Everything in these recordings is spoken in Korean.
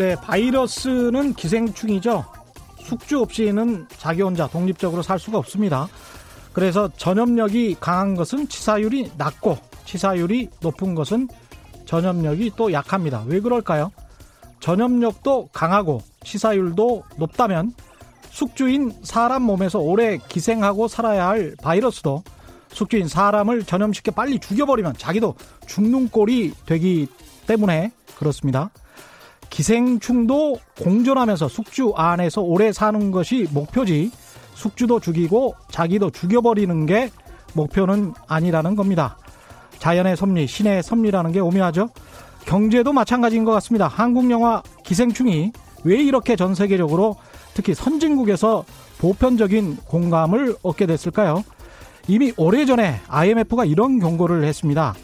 네, 바이러스는 기생충이죠. 숙주 없이는 자기 혼자 독립적으로 살 수가 없습니다. 그래서 전염력이 강한 것은 치사율이 낮고 치사율이 높은 것은 전염력이 또 약합니다. 왜 그럴까요? 전염력도 강하고 치사율도 높다면 숙주인 사람 몸에서 오래 기생하고 살아야 할 바이러스도 숙주인 사람을 전염시켜 빨리 죽여버리면 자기도 죽는 꼴이 되기 때문에 그렇습니다. 기생충도 공존하면서 숙주 안에서 오래 사는 것이 목표지 숙주도 죽이고 자기도 죽여버리는 게 목표는 아니라는 겁니다. 자연의 섭리, 신의 섭리라는 게 오묘하죠. 경제도 마찬가지인 것 같습니다. 한국 영화 기생충이 왜 이렇게 전 세계적으로 특히 선진국에서 보편적인 공감을 얻게 됐을까요? 이미 오래전에 IMF가 이런 경고를 했습니다.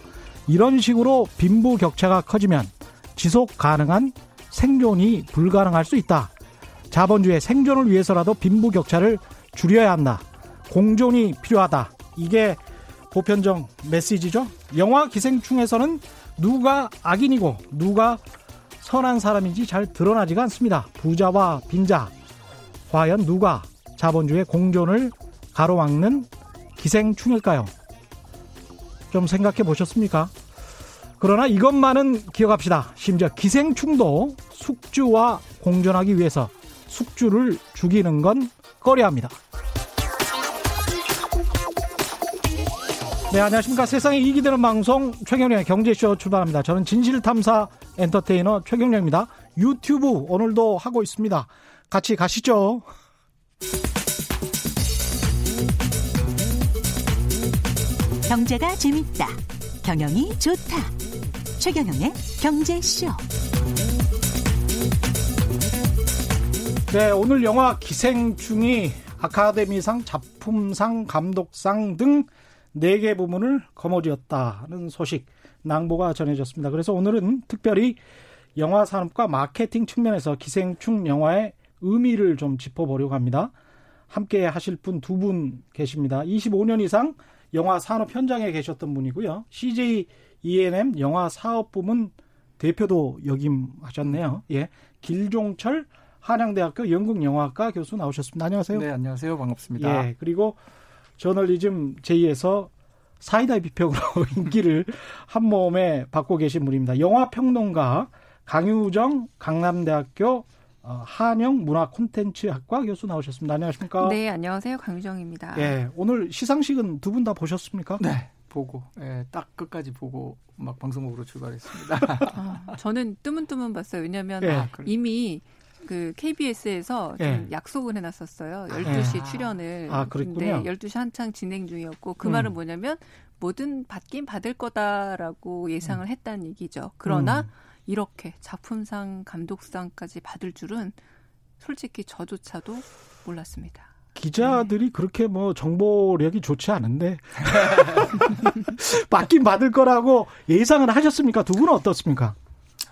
이런 식으로 빈부 격차가 커지면 지속 가능한 생존이 불가능할 수 있다. 자본주의 생존을 위해서라도 빈부 격차를 줄여야 한다. 공존이 필요하다. 이게 보편적 메시지죠. 영화 기생충에서는 누가 악인이고 누가 선한 사람인지 잘 드러나지가 않습니다. 부자와 빈자. 과연 누가 자본주의 공존을 가로막는 기생충일까요? 좀 생각해 보셨습니까? 그러나 이것만은 기억합시다. 심지어 기생충도 숙주와 공존하기 위해서 숙주를 죽이는 건 꺼려야 합니다. 네, 안녕하십니까. 세상에 이익이 되는 방송 최경련의 경제쇼 출발합니다. 저는 진실탐사 엔터테이너 최경련입니다. 유튜브 오늘도 하고 있습니다. 같이 가시죠. 경제가 재밌다. 경영이 좋다. 최경영의 경제쇼. 네, 오늘 영화 기생충이 아카데미상, 작품상, 감독상 등 4개 부문을 거머쥐었다는 소식, 낭보가 전해졌습니다. 그래서 오늘은 특별히 영화 산업과 마케팅 측면에서 기생충 영화의 의미를 좀 짚어보려고 합니다. 함께 하실 분 두분 계십니다. 25년 이상 영화 산업 현장에 계셨던 분이고요. CJ ENM 영화 사업 부문 대표도 역임하셨네요. 예. 길종철 한양대학교 연극영화과 교수 나오셨습니다. 안녕하세요. 네, 안녕하세요. 반갑습니다. 예. 그리고 저널리즘 제2에서 사이다 비평으로 인기를 한 몸에 받고 계신 분입니다. 영화평론가 강유정 강남대학교 어, 한영 문화 콘텐츠 학과 교수 나오셨습니다. 안녕하십니까? 네, 안녕하세요. 강유정입니다. 예, 오늘 시상식은 두 분 다 보셨습니까? 네, 보고 예, 딱 끝까지 보고 막 방송국으로 출발했습니다. 아, 저는 뜨문뜨문 봤어요. 왜냐하면 예. 아, 이미 그 KBS에서 좀 예. 약속을 해놨었어요. 12시 아. 출연을. 아, 그랬군요. 근데 12시 한창 진행 중이었고 그 음. 말은 뭐냐면 뭐든 받긴 받을 거다라고 예상을 했다는 얘기죠. 그러나 음. 이렇게 작품상, 감독상까지 받을 줄은 솔직히 저조차도 몰랐습니다. 기자들이 그렇게 뭐 정보력이 좋지 않은데 받긴 받을 거라고 예상을 하셨습니까? 두 분은 어떻습니까?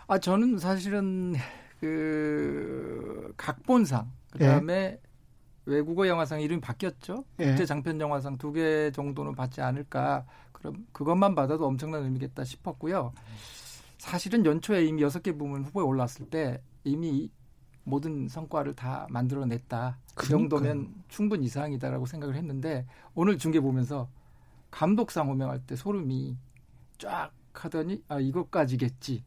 아 저는 사실은 그 각본상 그다음에 외국어 영화상 이름이 바뀌었죠. 예. 국제 장편 영화상 두 개 정도는 받지 않을까. 그럼 그것만 받아도 엄청난 의미겠다 싶었고요. 사실은 연초에 이미 여섯 개 부문 후보에 올랐을 때 이미 모든 성과를 다 만들어냈다. 그 그러니까요. 정도면 충분 이상이다라고 생각을 했는데 오늘 중계 보면서 감독상 호명할 때 소름이 쫙 하더니 아 이것까지겠지.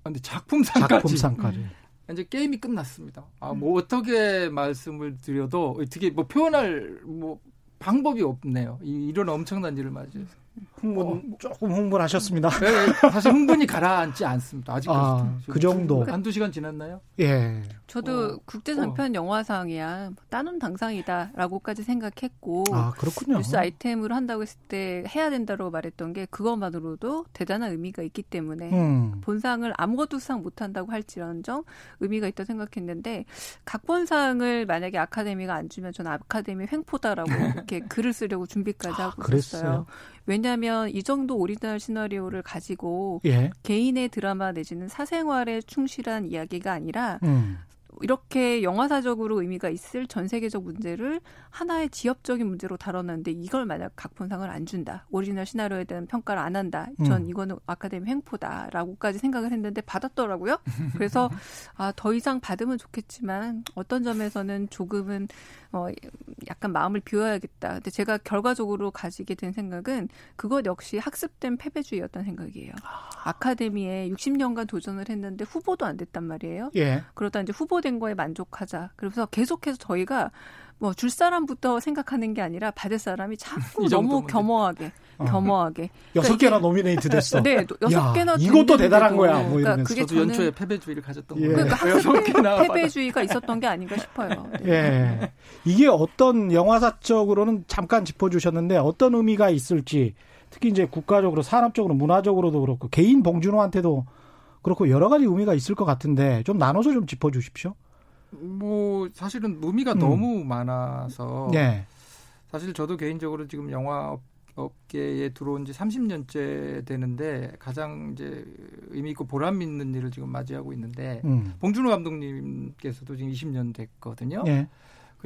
아, 근데 작품상까지 작품상까지. 이제 게임이 끝났습니다. 아, 뭐 어떻게 말씀을 드려도 어떻게 뭐 표현할 뭐 방법이 없네요. 이, 이런 엄청난 일을 맞이해서. 흥분 조금 흥분하셨습니다. 네, 사실 흥분이 가라앉지 않습니다. 아직도 아, 그 정도. 한두 시간 지났나요? 예. 저도 어, 국제장편 영화상이야 뭐 따놓은 당상이다라고까지 생각했고 아 그렇군요. 뉴스 아이템으로 한다고 했을 때 해야 된다고 말했던 게 그것만으로도 대단한 의미가 있기 때문에 음. 본상을 아무것도 수상 못한다고 할지언정 의미가 있다 고 생각했는데 각본상을 만약에 아카데미가 안 주면 저는 아카데미 횡포다라고 이렇게 글을 쓰려고 준비까지 하고 그랬어요? 있었어요. 왜냐하면 이 정도 오리지널 시나리오를 가지고 예. 개인의 드라마 내지는 사생활에 충실한 이야기가 아니라 음. 이렇게 영화사적으로 의미가 있을 전 세계적 문제를 하나의 지역적인 문제로 다뤄놨는데 이걸 만약 각본상을 안 준다. 오리지널 시나리오에 대한 평가를 안 한다. 전 음. 이거는 아카데미 횡포다라고까지 생각을 했는데 받았더라고요. 그래서 아, 더 이상 받으면 좋겠지만 어떤 점에서는 조금은 어, 약간 마음을 비워야겠다. 근데 제가 결과적으로 가지게 된 생각은 그것 역시 학습된 패배주의였던 생각이에요. 아카데미에 60년간 도전을 했는데 후보도 안 됐단 말이에요. 예. 그러다 이제 후보 된 거에 만족하자. 그래서 계속해서 저희가 뭐 줄 사람부터 생각하는 게 아니라 받을 사람이 자꾸 이 너무 겸허하게, 어. 겸허하게. 여섯 이게- 개나 노미네이트 됐어. 네, 여섯 야, 개나 이것도 대단한 거야. 뭐 그러니까 이러면서. 그게 저는 연초에 패배주의를 가졌던 예. 거예요. 그러니까 패배주의가 있었던 게 아닌가 싶어요. 네. 예. 이게 어떤 영화사적으로는 잠깐 짚어주셨는데 어떤 의미가 있을지 특히 이제 국가적으로 산업적으로 문화적으로도 그렇고 개인 봉준호한테도 그렇고 여러 가지 의미가 있을 것 같은데 좀 나눠서 좀 짚어 주십시오. 뭐 사실은 의미가 음. 너무 많아서 예. 사실 저도 개인적으로 지금 영화 업- 업계에 들어온 지 30년째 되는데 가장 이제 의미 있고 보람 있는 일을 지금 맞이하고 있는데 음. 봉준호 감독님께서도 지금 20년 됐거든요. 예.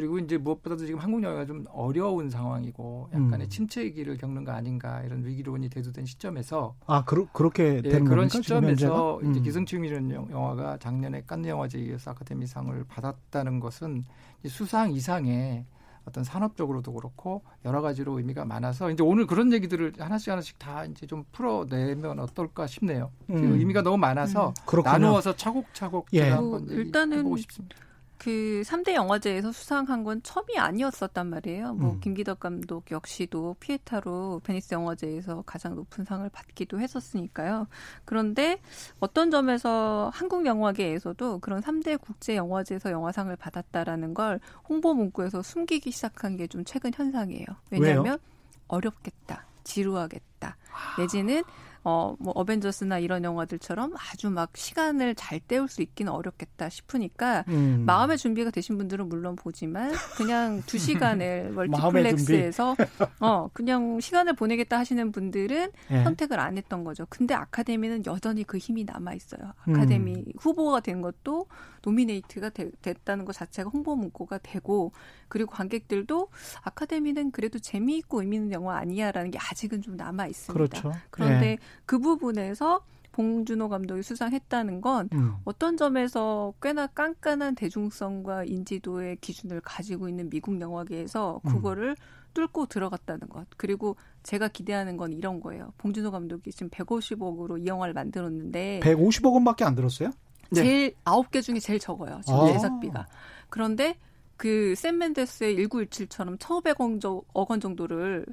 그리고 이제 무엇보다도 지금 한국 영화가 좀 어려운 상황이고 약간의 음. 침체기를 겪는 거 아닌가 이런 위기론이 대두된 시점에서 아 그러, 그렇게 예, 된 그런 겁니까? 시점에서 현재가? 이제 음. 기생충이라는 영- 영화가 작년에 칸느 영화제에서 아카데미상을 받았다는 것은 이제 수상 이상의 어떤 산업적으로도 그렇고 여러 가지로 의미가 많아서 이제 오늘 그런 얘기들을 하나씩 하나씩 다 이제 좀 풀어내면 어떨까 싶네요. 음. 의미가 너무 많아서 그렇군요. 나누어서 차곡차곡 예. 뭐 일단은 해보고 싶습니다. 그 3대 영화제에서 수상한 건 처음이 아니었었단 말이에요. 뭐 음. 김기덕 감독 역시도 피에타로 베니스 영화제에서 가장 높은 상을 받기도 했었으니까요. 그런데 어떤 점에서 한국 영화계에서도 그런 3대 국제 영화제에서 영화상을 받았다라는 걸 홍보 문구에서 숨기기 시작한 게 좀 최근 현상이에요. 왜냐하면 어렵겠다. 지루하겠다. 내지는 어, 뭐, 어벤져스나 이런 영화들처럼 아주 막 시간을 잘 때울 수 있기는 어렵겠다 싶으니까 음. 마음의 준비가 되신 분들은 물론 보지만 그냥 두 시간을 멀티플렉스에서 어 그냥 시간을 보내겠다 하시는 분들은 예. 선택을 안 했던 거죠. 근데 아카데미는 여전히 그 힘이 남아 있어요. 음. 아카데미 후보가 된 것도 노미네이트가 되- 됐다는 것 자체가 홍보 문구가 되고 그리고 관객들도 아카데미는 그래도 재미있고 의미 있는 영화 아니야라는 게 아직은 좀 남아 있습니다. 그렇죠. 그런데 예. 그 부분에서 봉준호 감독이 수상했다는 건 음. 어떤 점에서 꽤나 깐깐한 대중성과 인지도의 기준을 가지고 있는 미국 영화계에서 음. 그거를 뚫고 들어갔다는 것. 그리고 제가 기대하는 건 이런 거예요. 봉준호 감독이 지금 150억으로 이 영화를 만들었는데 150억 원밖에 안 들었어요? 네. 제일 아홉 개 중에 제일 적어요. 지금 아. 제작비가. 그런데 그샘 맨데스의 1917처럼 1,500억 원 정도를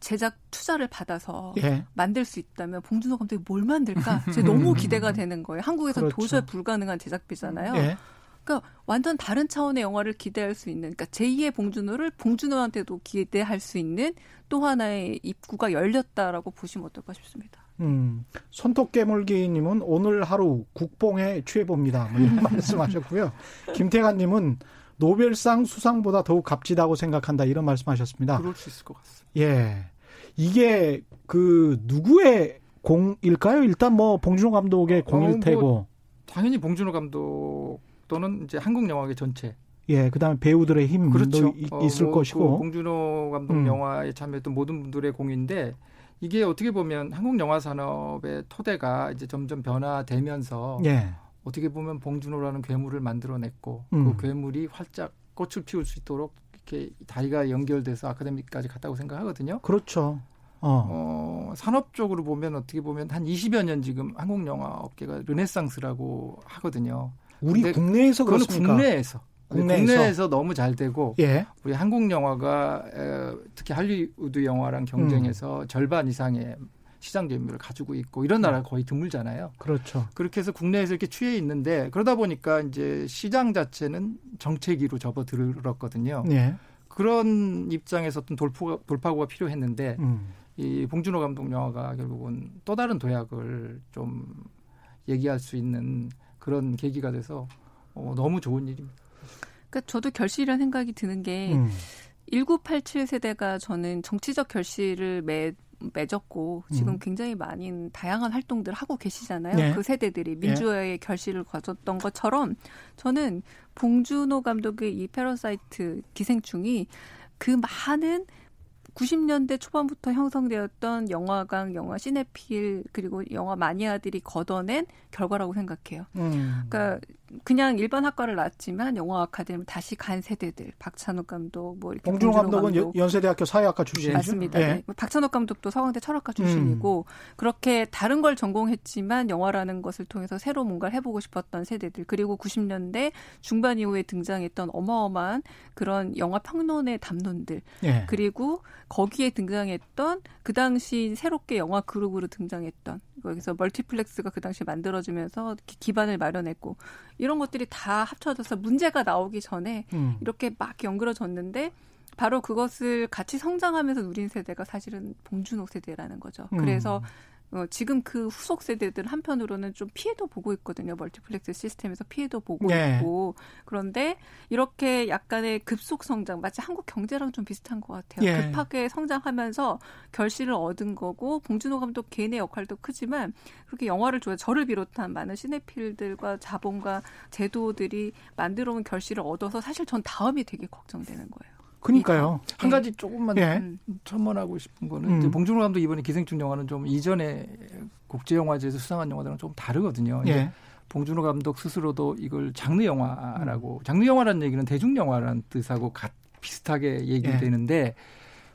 제작 투자를 받아서 예. 만들 수 있다면 봉준호 감독이 뭘 만들까? 제가 너무 기대가 되는 거예요. 한국에서 그렇죠. 도저히 불가능한 제작비잖아요. 예. 그러니까 완전 다른 차원의 영화를 기대할 수 있는, 그러니까 제2의 봉준호를 봉준호한테도 기대할 수 있는 또 하나의 입구가 열렸다라고 보시면 어떨까 싶습니다. 음, 손톱깨물기님은 오늘 하루 국뽕에 취해봅니다. 뭐 이런 말씀하셨고요. 김태관님은 노벨상 수상보다 더욱 값지다고 생각한다 이런 말씀하셨습니다. 그럴 수 있을 것 같습니다. 예, 이게 그 누구의 공일까요? 일단 뭐 봉준호 감독의 공일 어, 뭐 테고, 당연히 봉준호 감독 또는 이제 한국 영화계 전체 예, 그다음에 배우들의 힘도 그렇죠. 이- 어, 있을 뭐 것이고, 그 봉준호 감독 음. 영화에 참여했던 모든 분들의 공인데 이게 어떻게 보면 한국 영화 산업의 토대가 이제 점점 변화되면서 예, 어떻게 보면 봉준호라는 괴물을 만들어냈고 음. 그 괴물이 활짝 꽃을 피울 수 있도록 이렇게 다리가 연결돼서 아카데미까지 갔다고 생각하거든요. 그렇죠. 어, 어, 산업적으로 보면 어떻게 보면 한 20여 년 지금 한국 영화 업계가 르네상스라고 하거든요. 우리 국내에서 그렇습니까? 국내에서 국내에서. 국내에서 너무 잘 되고 예, 우리 한국 영화가 에, 특히 할리우드 영화랑 경쟁해서 절반 이상의 시장 점유율을 가지고 있고 이런 나라가 거의 드물잖아요. 그렇죠. 그렇게 해서 국내에서 이렇게 취해 있는데 그러다 보니까 이제 시장 자체는 정체기로 접어들었거든요. 예, 그런 입장에서 어떤 돌파가, 돌파구가 필요했는데 음. 이 봉준호 감독 영화가 결국은 또 다른 도약을 좀 얘기할 수 있는 그런 계기가 돼서 어, 너무 좋은 일입니다. 그러니까 저도 결실이라는 생각이 드는 게 음. 1987 세대가 저는 정치적 결실을 매 맺었고 지금 음. 굉장히 많은 다양한 활동들 하고 계시잖아요. 네. 그 세대들이 민주화의 네. 결실을 거뒀던 것처럼 저는 봉준호 감독의 이 패러사이트 기생충이 그 많은 90년대 초반부터 형성되었던 영화강, 영화 시네필 그리고 영화 마니아들이 걷어낸 결과라고 생각해요. 음. 그러니까 그냥 일반 학과를 나왔지만 영화 아카데미 다시 간 세대들 박찬욱 감독 뭐 이렇게 봉준호 감독은 감독. 연세대학교 사회학과 출신이죠. 맞습니다. 네. 네. 박찬욱 감독도 서강대 철학과 출신이고 음. 그렇게 다른 걸 전공했지만 영화라는 것을 통해서 새로 뭔가를 해보고 싶었던 세대들 그리고 90년대 중반 이후에 등장했던 어마어마한 그런 영화 평론의 담론들 네. 그리고 거기에 등장했던 그 당시 새롭게 영화 그룹으로 등장했던 거기서 멀티플렉스가 그 당시 만들어지면서 기반을 마련했고 이런 것들이 다 합쳐져서 문제가 나오기 전에 음. 이렇게 막 영글어졌는데 바로 그것을 같이 성장하면서 누린 세대가 사실은 봉준호 세대라는 거죠. 음. 그래서 어, 지금 그 후속 세대들 한편으로는 좀 피해도 보고 있거든요. 멀티플렉스 시스템에서 피해도 보고 네. 있고 그런데 이렇게 약간의 급속 성장 마치 한국 경제랑 좀 비슷한 것 같아요. 예. 급하게 성장하면서 결실을 얻은 거고 봉준호 감독 개인의 역할도 크지만 그렇게 영화를 좋아해 저를 비롯한 많은 시네필들과 자본과 제도들이 만들어 온 결실을 얻어서 사실 전 다음이 되게 걱정되는 거예요. 그니까요. 한 가지 조금만 예. 첨언하고 싶은 거는 음. 이제 봉준호 감독 이번에 기생충 영화는 좀 이전에 국제 영화제에서 수상한 영화들은 좀 다르거든요. 예. 봉준호 감독 스스로도 이걸 장르 영화라고 음. 장르 영화라는 얘기는 대중 영화라는 뜻하고 가, 비슷하게 얘기되는데 예.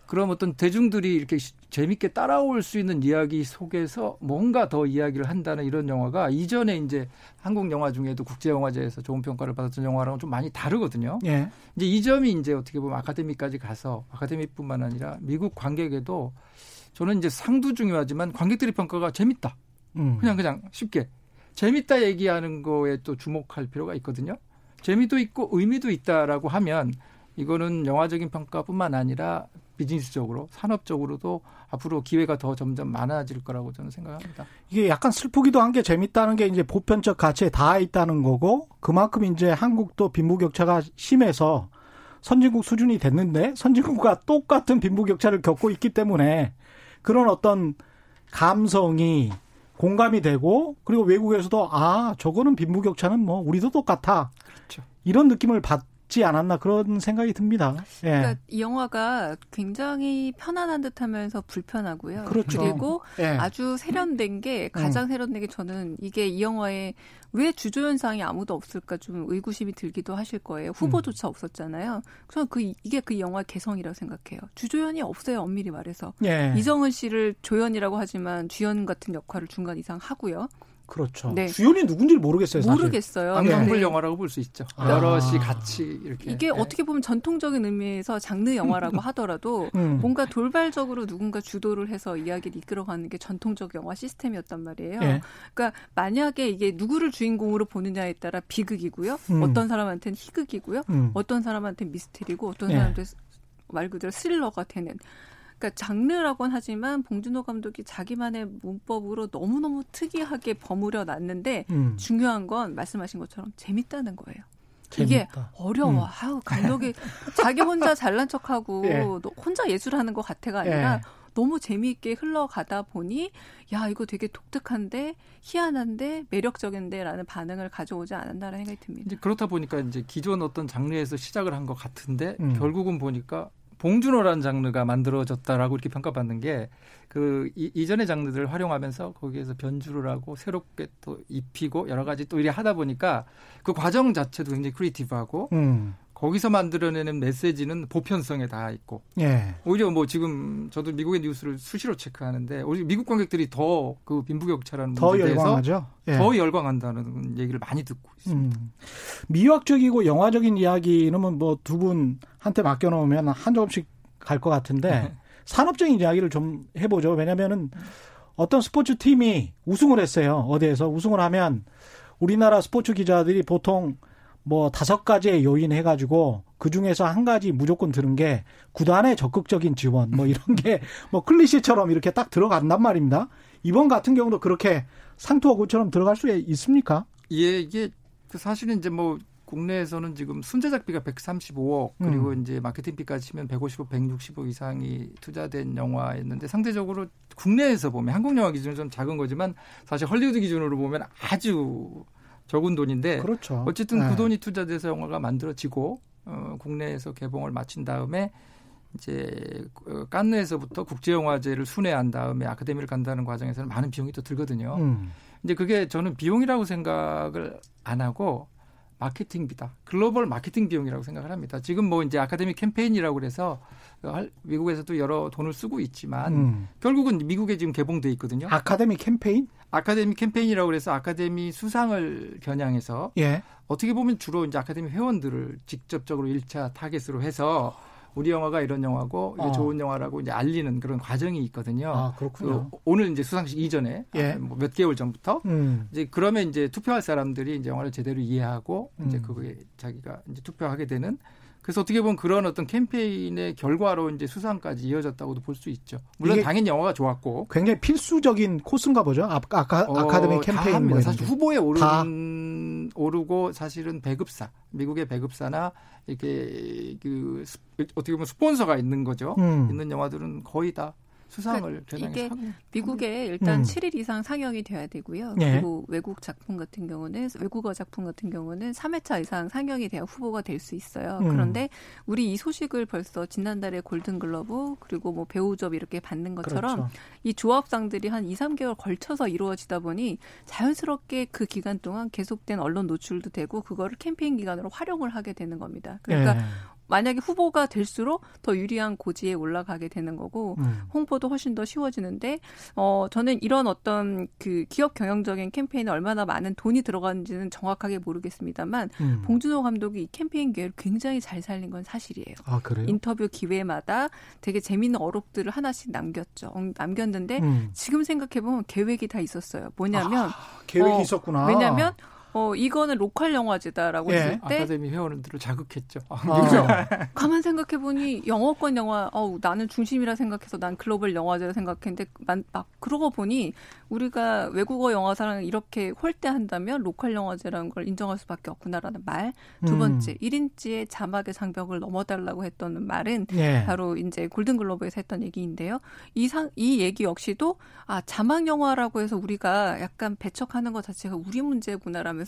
그럼 어떤 대중들이 이렇게 재밌게 따라올 수 있는 이야기 속에서 뭔가 더 이야기를 한다는 이런 영화가 이전에 이제 한국 영화 중에도 국제 영화제에서 좋은 평가를 받았던 영화랑은 좀 많이 다르거든요. 예. 이제 이 점이 이제 어떻게 보면 아카데미까지 가서 아카데미뿐만 아니라 미국 관객에도 저는 이제 상도 중요하지만 관객들의 평가가 재밌다. 음. 그냥 그냥 쉽게 재밌다 얘기하는 거에 또 주목할 필요가 있거든요. 재미도 있고 의미도 있다라고 하면 이거는 영화적인 평가뿐만 아니라 비즈니스적으로 산업적으로도 앞으로 기회가 더 점점 많아질 거라고 저는 생각합니다. 이게 약간 슬프기도 한 게 재밌다는 게 이제 보편적 가치에 닿아 있다는 거고 그만큼 이제 한국도 빈부격차가 심해서 선진국 수준이 됐는데 선진국과 똑같은 빈부격차를 겪고 있기 때문에 그런 어떤 감성이 공감이 되고 그리고 외국에서도 아 저거는 빈부격차는 뭐 우리도 똑같아 그렇죠. 이런 느낌을 받 지 않았나 그런 생각이 듭니다. 예. 그러니까 이 영화가 굉장히 편안한 듯하면서 불편하고요. 그렇죠. 그리고 예. 아주 세련된 게 가장 음. 세련된 게 저는 이게 이 영화에 왜 주조연상이 아무도 없을까 좀 의구심이 들기도 하실 거예요. 후보조차 음. 없었잖아요. 저는 그 이게 그 영화 개성이라고 생각해요. 주조연이 없어요. 엄밀히 말해서 예. 이정은 씨를 조연이라고 하지만 주연 같은 역할을 중간 이상 하고요. 그렇죠. 네. 주연이 누군지 모르겠어요. 사실. 모르겠어요. 앙상블 네. 영화라고 볼 수 있죠. 아. 여럿이 같이 이렇게. 이게 네. 어떻게 보면 전통적인 의미에서 장르 영화라고 하더라도 음. 뭔가 돌발적으로 누군가 주도를 해서 이야기를 이끌어가는 게 전통적 영화 시스템이었단 말이에요. 네. 그러니까 만약에 이게 누구를 주인공으로 보느냐에 따라 비극이고요. 음. 어떤 사람한테는 희극이고요. 음. 어떤 사람한테는 미스테리고 어떤 예. 사람한테 말 그대로 스릴러가 되는. 그러니까 장르라고는 하지만 봉준호 감독이 자기만의 문법으로 너무너무 특이하게 버무려 놨는데 음. 중요한 건 말씀하신 것처럼 재밌다는 거예요. 재밌다. 이게 어려워. 음. 아우 감독이 자기 혼자 잘난 척하고 예. 혼자 예술하는 것 같아가 아니라 예. 너무 재미있게 흘러가다 보니 야 이거 되게 독특한데 희한한데 매력적인데라는 반응을 가져오지 않았나라는 생각이 듭니다. 이제 그렇다 보니까 이제 기존 어떤 장르에서 시작을 한 것 같은데 음. 결국은 보니까 봉준호라는 장르가 만들어졌다라고 이렇게 평가받는 게 그 이전의 장르들을 활용하면서 거기에서 변주를 하고 새롭게 또 입히고 여러 가지 또 이래 하다 보니까 그 과정 자체도 굉장히 creative하고 음. 거기서 만들어내는 메시지는 보편성이 다 있고 예. 오히려 뭐 지금 저도 미국의 뉴스를 수시로 체크하는데 오히려 미국 관객들이 더 그 빈부격차라는 문제에 대해서 예. 더 열광한다는 얘기를 많이 듣고 있습니다. 음. 미학적이고 영화적인 이야기는 뭐 두 분한테 맡겨놓으면 한 조금씩 갈 것 같은데 네. 산업적인 이야기를 좀 해보죠. 왜냐면은 어떤 스포츠 팀이 우승을 했어요. 어디에서 우승을 하면 우리나라 스포츠 기자들이 보통 뭐 다섯 가지의 요인 해가지고 그 중에서 한 가지 무조건 들은 게 구단의 적극적인 지원 뭐 이런 게 뭐 클리셰처럼 이렇게 딱 들어간단 말입니다. 이번 같은 경우도 그렇게 상투어구처럼 들어갈 수 있습니까? 예, 이게 그 사실은 이제 뭐 국내에서는 지금 순제작비가 135억 그리고 음. 이제 마케팅비까지 치면 150억, 160억 이상이 투자된 영화였는데 상대적으로 국내에서 보면 한국 영화 기준으로 좀 작은 거지만 사실 헐리우드 기준으로 보면 아주 적은 돈인데 그렇죠. 어쨌든 그 네. 그 돈이 투자돼서 영화가 만들어지고 어, 국내에서 개봉을 마친 다음에 이제 그 깐느에서부터 국제영화제를 순회한 다음에 아카데미를 간다는 과정에서는 많은 비용이 또 들거든요. 음. 이제 그게 저는 비용이라고 생각을 안 하고 마케팅비다. 글로벌 마케팅 비용이라고 생각을 합니다. 지금 뭐 이제 아카데미 캠페인이라고 그래서 미국에서도 여러 돈을 쓰고 있지만 음. 결국은 미국에 지금 개봉돼 있거든요. 아카데미 캠페인? 아카데미 캠페인이라고 그래서 아카데미 수상을 겨냥해서 예. 어떻게 보면 주로 이제 아카데미 회원들을 직접적으로 1차 타겟으로 해서 우리 영화가 이런 영화고 어. 좋은 영화라고 이제 알리는 그런 과정이 있거든요. 아, 그렇군요. 그 오늘 이제 수상식 이전에 예. 아, 뭐몇 개월 전부터 음. 이제 그러면 이제 투표할 사람들이 이제 영화를 제대로 이해하고 음. 이제 그거에 자기가 이제 투표하게 되는 그래서 어떻게 보면 그런 어떤 캠페인의 결과로 이제 수상까지 이어졌다고도 볼 수 있죠. 물론 당연히 영화가 좋았고 굉장히 필수적인 코스인가 보죠. 아까 아카, 어, 아카데미 캠페인 뭐 사실 후보에 오른 오르고 사실은 배급사 미국의 배급사나 이렇게 그 어떻게 보면 스폰서가 있는 거죠. 음. 있는 영화들은 거의 다 수상을 그러니까 이게 미국에 일단 음. 7일 이상 상영이 돼야 되고요. 네. 그리고 외국 작품 같은 경우는 외국어 작품 같은 경우는 3회차 이상 상영이 돼야 후보가 될 수 있어요. 음. 그런데 우리 이 소식을 벌써 지난달에 골든글러브 그리고 뭐 배우접 이렇게 받는 것처럼 그렇죠. 이 조합상들이 한 2, 3개월 걸쳐서 이루어지다 보니 자연스럽게 그 기간 동안 계속된 언론 노출도 되고 그거를 캠페인 기간으로 활용을 하게 되는 겁니다. 그러니까 네. 만약에 후보가 될수록 더 유리한 고지에 올라가게 되는 거고 음. 홍보도 훨씬 더 쉬워지는데 어 저는 이런 어떤 그 기업 경영적인 캠페인에 얼마나 많은 돈이 들어가는지는 정확하게 모르겠습니다만 음. 봉준호 감독이 이 캠페인 계획을 굉장히 잘 살린 건 사실이에요. 아, 그래요? 인터뷰 기회마다 되게 재미있는 어록들을 하나씩 남겼죠. 남겼는데 음. 지금 생각해 보면 계획이 다 있었어요. 뭐냐면 아, 계획이 어, 있었구나. 왜냐하면 어 이거는 local 영화제다라고 예. 했을 때 아카데미 회원들을 자극했죠. 아. 가만 생각해 보니 영어권 영화 어 나는 중심이라 생각해서 난 글로벌 영화제라 생각했는데 막 그러고 보니 우리가 외국어 영화상이랑 이렇게 홀대한다면 local 영화제라는 걸 인정할 수밖에 없구나라는 말. 두 음. 번째, 음. 1인치의 자막의 장벽을 넘어달라고 했던 말은 예. 바로 이제 골든글로브에서 했던 얘기인데요. 이 상, 이 얘기 역시도 아, 자막 영화라고 해서 우리가 약간 배척하는 것 자체가 우리 문제구나라면서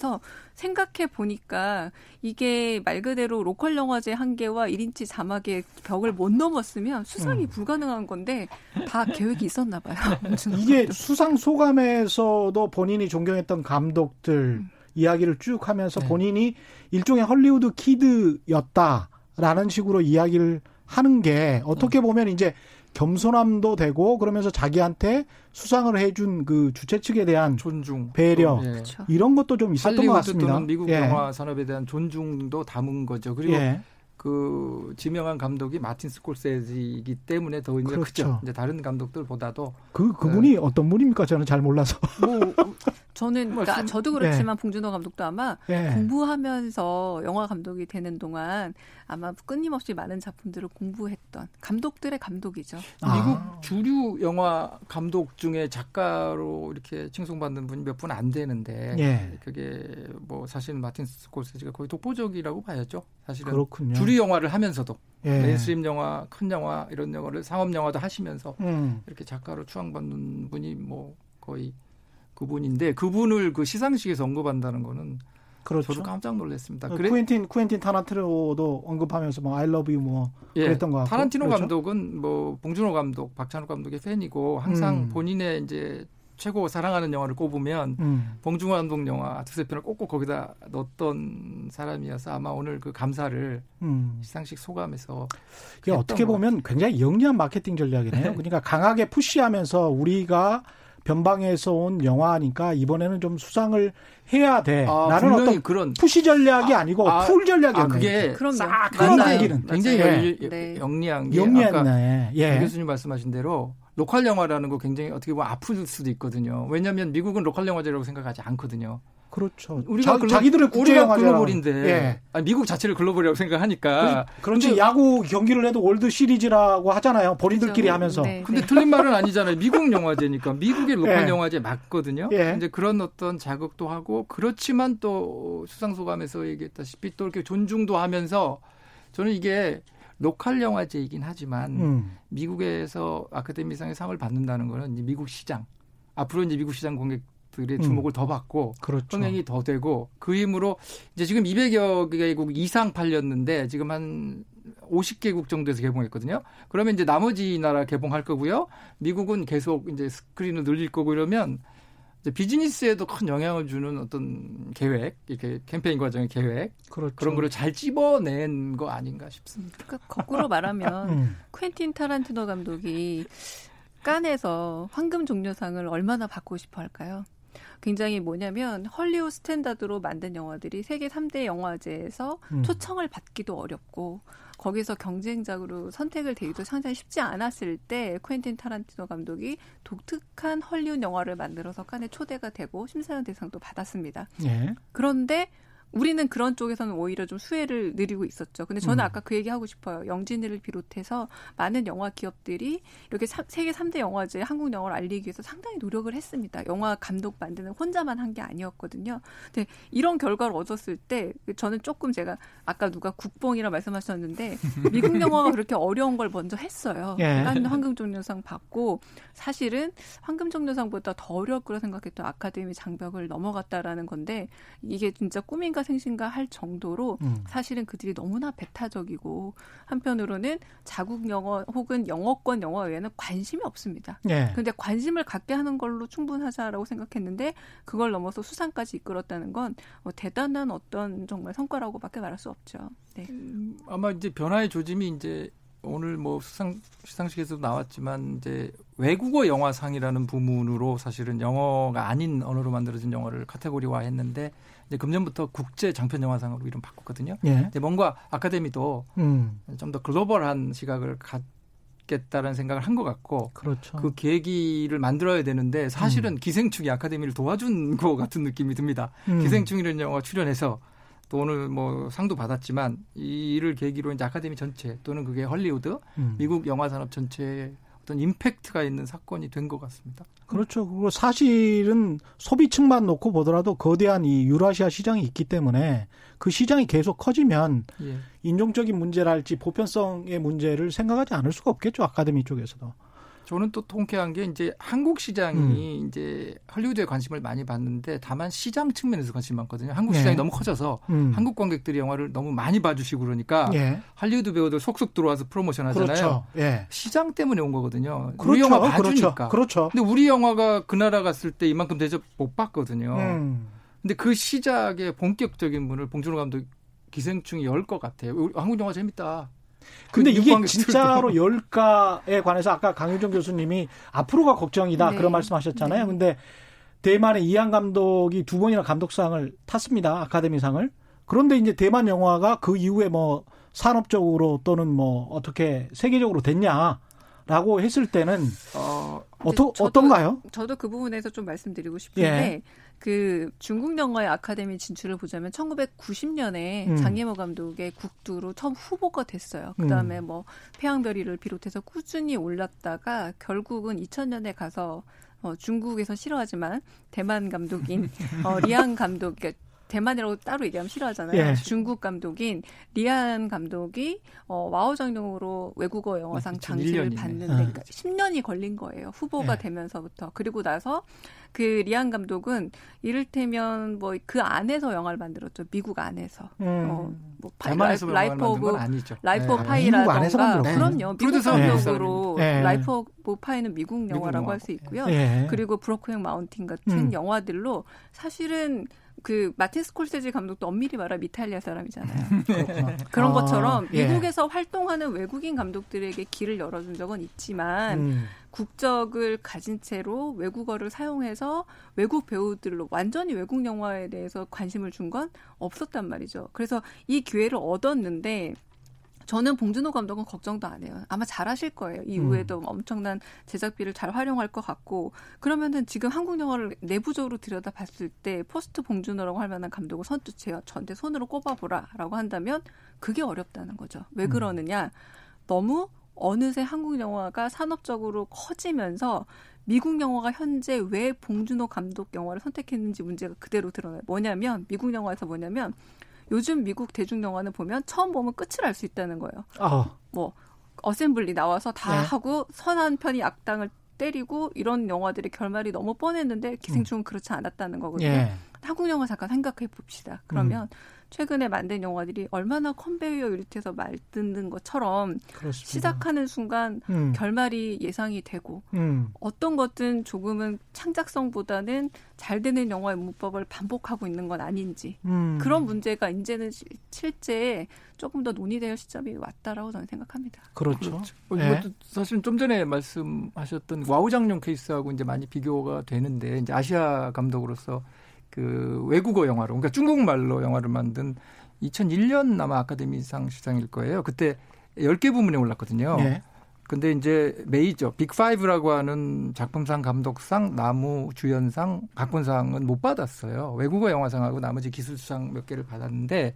생각해 보니까 이게 말 그대로 로컬 영화제 한계와 1인치 자막의 벽을 못 넘었으면 수상이 음. 불가능한 건데 다 계획이 있었나 봐요. 이게 수상 소감에서도 본인이 존경했던 감독들 음. 이야기를 쭉 하면서 네. 본인이 일종의 헐리우드 키드였다라는 식으로 이야기를 하는 게 어떻게 보면 이제 겸손함도 되고 그러면서 자기한테 수상을 해준 그 주최 측에 대한 존중, 배려 예. 이런 것도 좀 있었던 것 같습니다. 미국 예. 영화 산업에 대한 존중도 담은 거죠. 그리고 예. 그 지명한 감독이 마틴 스콜세지이기 때문에 더 의미가 그렇죠. 크죠. 이제 다른 감독들보다도 그 그분이 네. 어떤 분입니까? 저는 잘 몰라서. 뭐 저는 그러니까 저도 그렇지만 네. 봉준호 감독도 아마 네. 공부하면서 영화 감독이 되는 동안 아마 끊임없이 많은 작품들을 공부했던 감독들의 감독이죠. 아. 미국 주류 영화 감독 중에 작가로 이렇게 칭송받는 분이 몇 분 안 되는데 예. 그게 뭐 사실은 마틴 스콜세지가 거의 독보적이라고 봐야죠. 사실은 그렇군요. 주류 영화를 하면서도 예. mainstream 영화, 큰 영화 이런 영화를 상업 영화도 하시면서 음. 이렇게 작가로 추앙받는 분이 뭐 거의 그분인데 그분을 그 시상식에서 언급한다는 거는 그렇죠. 저도 깜짝 놀랐습니다. 그래, 쿠엔틴 쿠엔틴 타란티노도 언급하면서 뭐 I love you 뭐 예, 그랬던 거 같고. 타란티노 그렇죠? 감독은 뭐 봉준호 감독, 박찬욱 감독의 팬이고 항상 음. 본인의 이제 최고 사랑하는 영화를 꼽으면 음. 봉준호 감독 영화 두세 편을 꼭꼭 거기다 넣었던 사람이어서 아마 오늘 그 감사를 음. 시상식 소감에서 그게 어떻게 보면 굉장히 영리한 마케팅 전략이네요. 네. 그러니까 강하게 푸시하면서 우리가 변방에서 온 영화니까 이번에는 좀 수상을 해야 돼. 아, 나는 어떤 그런 push 전략이 아, 니고 아, pull 전략이었네. 아, 그게 싹 그런 얘기는 굉장히 네. 네. 영리한 게 영리했네. 예. 교수님 말씀하신 대로 local 영화라는 거 굉장히 어떻게 보면 아플 수도 있거든요. 왜냐하면 미국은 local 영화제라고 생각하지 않거든요. 그렇죠. 우리가 자, 글로, 자기들의 국제 우리가 영화제라고. 글로벌인데 예. 아니, 미국 자체를 글로벌이라고 생각하니까. 그런데 근데- 야구 경기를 해도 월드 시리즈라고 하잖아요. 본인들끼리 그렇죠. 하면서. 네, 근데 네. 틀린 말은 아니잖아요. 미국 영화제니까 미국의 local 예. 영화제 맞거든요. 예. 이제 그런 어떤 자극도 하고 그렇지만 또 수상 소감에서 얘기했다시피 또 이렇게 존중도 하면서 저는 이게 local 영화제이긴 하지만 음. 미국에서 아카데미상의 상을 받는다는 거는 미국 시장 앞으로 이제 미국 시장 관객들의 음. 주목을 더 받고 그렇죠. 흥행이 더 되고 그 힘으로 이제 지금 200여 개국 이상 팔렸는데 지금 한 50개국 정도에서 개봉했거든요. 그러면 이제 나머지 나라 개봉할 거고요. 미국은 계속 이제 스크린을 늘릴 거고 이러면 비즈니스에도 큰 영향을 주는 어떤 계획, 이렇게 캠페인 과정의 계획 그렇죠. 그런 거를 잘 찝어낸 거 아닌가 싶습니다. 그러니까 거꾸로 말하면 음. 퀸틴 타란티노 감독이 칸에서 황금 종려상을 얼마나 받고 싶어 할까요? 굉장히 뭐냐면 헐리우드 standard로 만든 영화들이 세계 3대 영화제에서 음. 초청을 받기도 어렵고 거기서 경쟁작으로 선택을 되기도 상당히 쉽지 않았을 때 퀸틴 타란티노 감독이 독특한 헐리우드 영화를 만들어서 칸에 초대가 되고 심사위원 대상도 받았습니다. 예. 그런데 우리는 그런 쪽에서는 오히려 좀 수혜를 누리고 있었죠. 근데 저는 음. 아까 그 얘기 하고 싶어요. 영진이를 비롯해서 많은 영화 기업들이 이렇게 사- 세계 3대 영화제 한국 영화를 알리기 위해서 상당히 노력을 했습니다. 영화 감독 만드는 혼자만 한 게 아니었거든요. 근데 이런 결과를 얻었을 때 저는 조금 제가 아까 누가 국뽕이라 말씀하셨는데 미국 영화가 그렇게 어려운 걸 먼저 했어요. 예. 깐 황금종려상 받고 사실은 황금종려상보다 더 어려울 거라 생각했던 아카데미 장벽을 넘어갔다라는 건데 이게 진짜 꿈인가 생신가 할 정도로 음. 사실은 그들이 너무나 배타적이고 한편으로는 자국 영어 혹은 영어권 영화 외에는 관심이 없습니다. 예. 근데 관심을 갖게 하는 걸로 충분하자라고 생각했는데 그걸 넘어서 수상까지 이끌었다는 건 어, 대단한 어떤 정말 성과라고밖에 말할 수 없죠. 네. 음, 아마 이제 변화의 조짐이 이제 오늘 뭐 수상 시상식에서도 나왔지만 이제 외국어 영화상이라는 부문으로 사실은 영어가 아닌 언어로 만들어진 영화를 카테고리화했는데 이제 금년부터 국제 장편 영화상으로 이름 바꿨거든요. 예. 근데 뭔가 아카데미도 음. 좀더 글로벌한 시각을 갖겠다라는 생각을 한 것 같고 그렇죠. 그 계기를 만들어야 되는데 사실은 기생충이 아카데미를 도와준 것 같은 느낌이 듭니다. 음. 기생충이라는 영화 출연해서 또 오늘 뭐 상도 받았지만 이를 계기로 이제 아카데미 전체 또는 그게 헐리우드 음. 미국 영화 산업 전체에 어떤 임팩트가 있는 사건이 된 것 같습니다. 그렇죠. 그리고 사실은 소비층만 놓고 보더라도 거대한 이 유라시아 시장이 있기 때문에 그 시장이 계속 커지면 예. 인종적인 문제랄지 보편성의 문제를 생각하지 않을 수가 없겠죠. 아카데미 쪽에서도. 저는 또 통쾌한 게 이제 한국 시장이 음. 이제 헐리우드에 관심을 많이 받는데 다만 시장 측면에서 관심이 많거든요. 한국 네. 시장이 너무 커져서 음. 한국 관객들이 영화를 너무 많이 봐주시고 그러니까 예. 할리우드 배우들 속속 들어와서 프로모션 하잖아요. 그렇죠. 예. 시장 때문에 온 거거든요. 그렇죠. 우리 영화 봐주니까. 그렇죠. 그렇죠. 근데 우리 영화가 그 나라 갔을 때 이만큼 대접 못 받거든요. 음. 근데 그 시작의 본격적인 문을 봉준호 감독 기생충이 열 것 같아요. 한국 영화 재밌다. 근데 그 이게 진짜로 열가에 관해서 아까 강유정 교수님이 앞으로가 걱정이다 네. 그런 말씀하셨잖아요. 네. 근데 대만의 이한 감독이 두 번이나 감독상을 탔습니다. 아카데미상을. 그런데 이제 대만 영화가 그 이후에 뭐 산업적으로 또는 뭐 어떻게 세계적으로 됐냐 라고 했을 때는 어, 어떠, 저도- 어떤가요? 저도 그 부분에서 좀 말씀드리고 싶은데 예. 그 중국 영화의 아카데미 진출을 보자면 1990년에 음. 장예모 감독의 국두로 처음 후보가 됐어요. 음. 그다음에 뭐 태양별이를 비롯해서 꾸준히 올랐다가 결국은 2000년에 가서 어, 중국에서 싫어하지만 대만 감독인 어, 리앙 감독 그러니까 대만이라고 따로 얘기하면 싫어하잖아요. 예. 중국 감독인 리안 감독이 어, 와호장룡으로 외국어 영화상 아, 장식을 2001년이네. 받는데 아. 그러니까 10년이 걸린 거예요. 후보가 예. 되면서부터. 그리고 나서 그 리안 감독은 이를테면 뭐 그 안에서 영화를 만들었죠. 미국 안에서. 음. 어, 뭐 파- 대만에서 Life of. Life 네. of 미국 안에서 파이라던가 만들었군요. 그럼요. 미국 프로듀서는 미국 감독으로 사람이네. Life of Pi는 미국 영화라고 할. 수 있고요. 예. 그리고 브로크백 마운틴 같은 음. 영화들로 사실은 그 마틴 스콜세지 감독도 엄밀히 말하면 이탈리아 사람이잖아요. 그렇구나. 그런 아, 것처럼 예. 미국에서 활동하는 외국인 감독들에게 길을 열어준 적은 있지만 음. 국적을 가진 채로 외국어를 사용해서 외국 배우들로 완전히 외국 영화에 대해서 관심을 준 건 없었단 말이죠. 그래서 이 기회를 얻었는데 저는 봉준호 감독은 걱정도 안 해요. 아마 잘하실 거예요. 이후에도 음. 엄청난 제작비를 잘 활용할 것 같고 그러면은 지금 한국 영화를 내부적으로 들여다봤을 때 포스트 봉준호라고 할 만한 감독을 선뜻 제가 전대 손으로 꼽아보라라고 한다면 그게 어렵다는 거죠. 왜 음. 그러느냐? 너무 어느새 한국 영화가 산업적으로 커지면서 미국 영화가 현재 왜 봉준호 감독 영화를 선택했는지 문제가 그대로 드러나요. 뭐냐면 미국 영화에서 뭐냐면 요즘 미국 대중 영화는 보면 처음 보면 끝을 알 수 있다는 거예요. 어. 뭐 assembly 나와서 다 네. 하고 선한 편이 악당을 때리고 이런 영화들의 결말이 너무 뻔했는데 기생충은 음. 그렇지 않았다는 거거든요. 예. 한국 영화 잠깐 생각해 봅시다. 그러면 음. 최근에 만든 영화들이 얼마나 컨베이어 벨트에서 만드는 것처럼 그렇습니다. 시작하는 순간 음. 결말이 예상이 되고 음. 어떤 것든 조금은 창작성보다는 잘 되는 영화의 문법을 반복하고 있는 건 아닌지 음. 그런 문제가 이제는 실제 조금 더 논의될 시점이 왔다라고 저는 생각합니다. 그렇죠. 그렇죠. 네. 이것도 사실은 좀 전에 말씀하셨던 와호장룡 케이스하고 이제 많이 비교가 되는데 이제 아시아 감독으로서 그 외국어 영화로 그러니까 중국말로 영화를 만든 2001년 아마 아카데미상 시상일 거예요. 그때 10개 부문에 올랐거든요. 네. 근데 이제 메이저 Big 5라고 하는 작품상, 감독상, 남녀 주연상, 각본상은 못 받았어요. 외국어 영화상하고 나머지 기술상 몇 개를 받았는데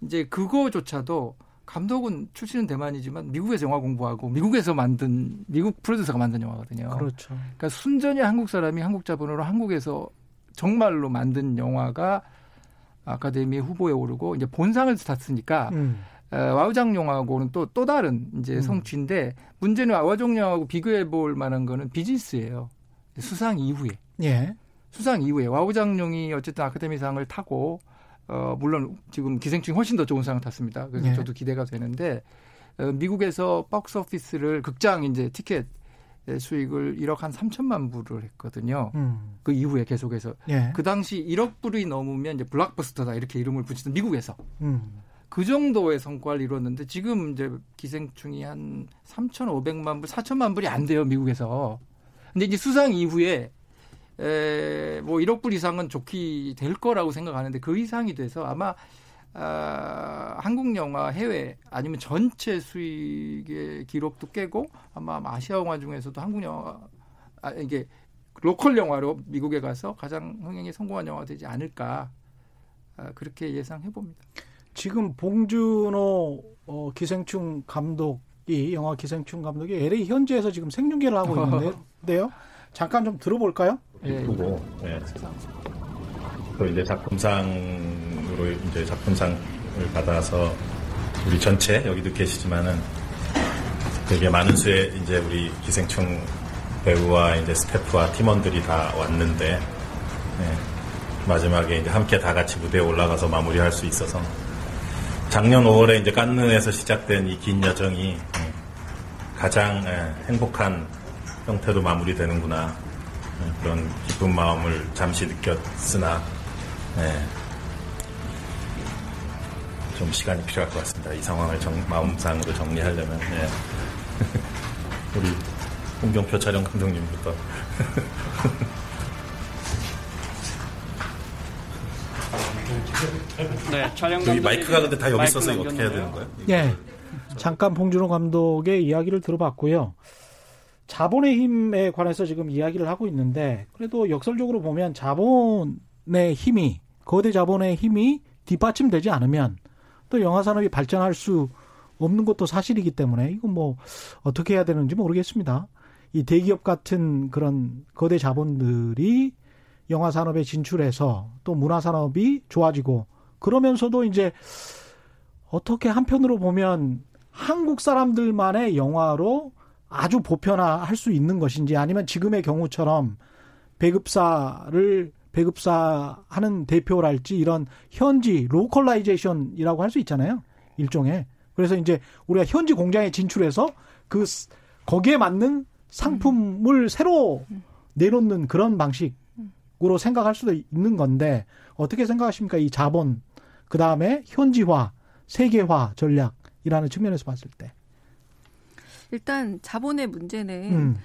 이제 그거조차도 감독은 출신은 대만이지만 미국에서 영화 공부하고 미국에서 만든 미국 프로듀서가 만든 영화거든요. 그렇죠. 그러니까 순전히 한국 사람이 한국 자본으로 한국에서 정말로 만든 영화가 아카데미 후보에 오르고 이제 본상을 탔으니까 음. 어, 와우장 영화하고는 또 또 다른 이제 음. 성취인데 문제는 와우장 영화하고 비교해 볼 만한 거는 비즈니스예요. 수상 이후에. 예. 수상 이후에 와우장룡이 어쨌든 아카데미상을 타고 어 물론 지금 기생충이 훨씬 더 좋은 상을 탔습니다. 그래서 예. 저도 기대가 되는데 어, 미국에서 박스 오피스를 극장 이제 티켓 수익을 1억 한 3천만 불을 했거든요. 음. 그 이후에 계속해서 예. 그 당시 1억 불이 넘으면 이제 블락버스터다 이렇게 이름을 붙이던 미국에서 음. 그 정도의 성과를 이뤘는데 지금 이제 기생충이 한 3,500만 불, 4천만 불이 안 돼요 미국에서. 근데 이제 수상 이후에 에, 뭐 1억 불 이상은 좋게 될 거라고 생각하는데 그 이상이 돼서 아마 아, 한국 영화 해외 아니면 전체 수익의 기록도 깨고 아마 아시아 영화 중에서도 한국 영화 아, 이게 로컬 영화로 미국에 가서 가장 흥행에 성공한 영화가 되지 않을까 아, 그렇게 예상해 봅니다. 지금 봉준호 어, 기생충 감독이 영화 기생충 감독이 LA 현지에서 지금 생중계를 하고 있는데요. 잠깐 좀 들어볼까요? 예쁘고 네. 그 이제 작품상 으로 이제 작품상을 받아서 우리 전체 여기도 계시지만은 되게 많은 수의 이제 우리 기생충 배우와 이제 스태프와 팀원들이 다 왔는데 네. 마지막에 이제 함께 다 같이 무대에 올라가서 마무리할 수 있어서 작년 5월에 이제 깐느에서 시작된 이 긴 여정이 네. 가장 예, 행복한 형태로 마무리되는구나 네. 그런 기쁜 마음을 잠시 느꼈으나 네. 좀 시간이 필요할 것 같습니다. 이 상황을 정, 마음상으로 정리하려면. 네. 우리 홍경표 촬영 감독님부터. 네, 촬영 감독 마이크가 근데 다 여기 있어서 이거 어떻게 해야 되는 거예요? 예. 잠깐 봉준호 감독의 이야기를 들어봤고요. 자본의 힘에 관해서 지금 이야기를 하고 있는데 그래도 역설적으로 보면 자본의 힘이 거대 자본의 힘이 뒷받침되지 않으면 또 영화 산업이 발전할 수 없는 것도 사실이기 때문에 이건 뭐 어떻게 해야 되는지 모르겠습니다. 이 대기업 같은 그런 거대 자본들이 영화 산업에 진출해서 또 문화 산업이 좋아지고 그러면서도 이제 어떻게 한편으로 보면 한국 사람들만의 영화로 아주 보편화할 수 있는 것인지 아니면 지금의 경우처럼 배급사를 배급사 하는 대표랄지 이런 현지 localization이라고 할 수 있잖아요. 일종의. 그래서 이제 우리가 현지 공장에 진출해서 그 거기에 맞는 상품을 음. 새로 내놓는 그런 방식으로 생각할 수도 있는 건데 어떻게 생각하십니까? 이 자본 그 다음에 현지화, 세계화 전략이라는 측면에서 봤을 때. 일단 자본의 문제는 음.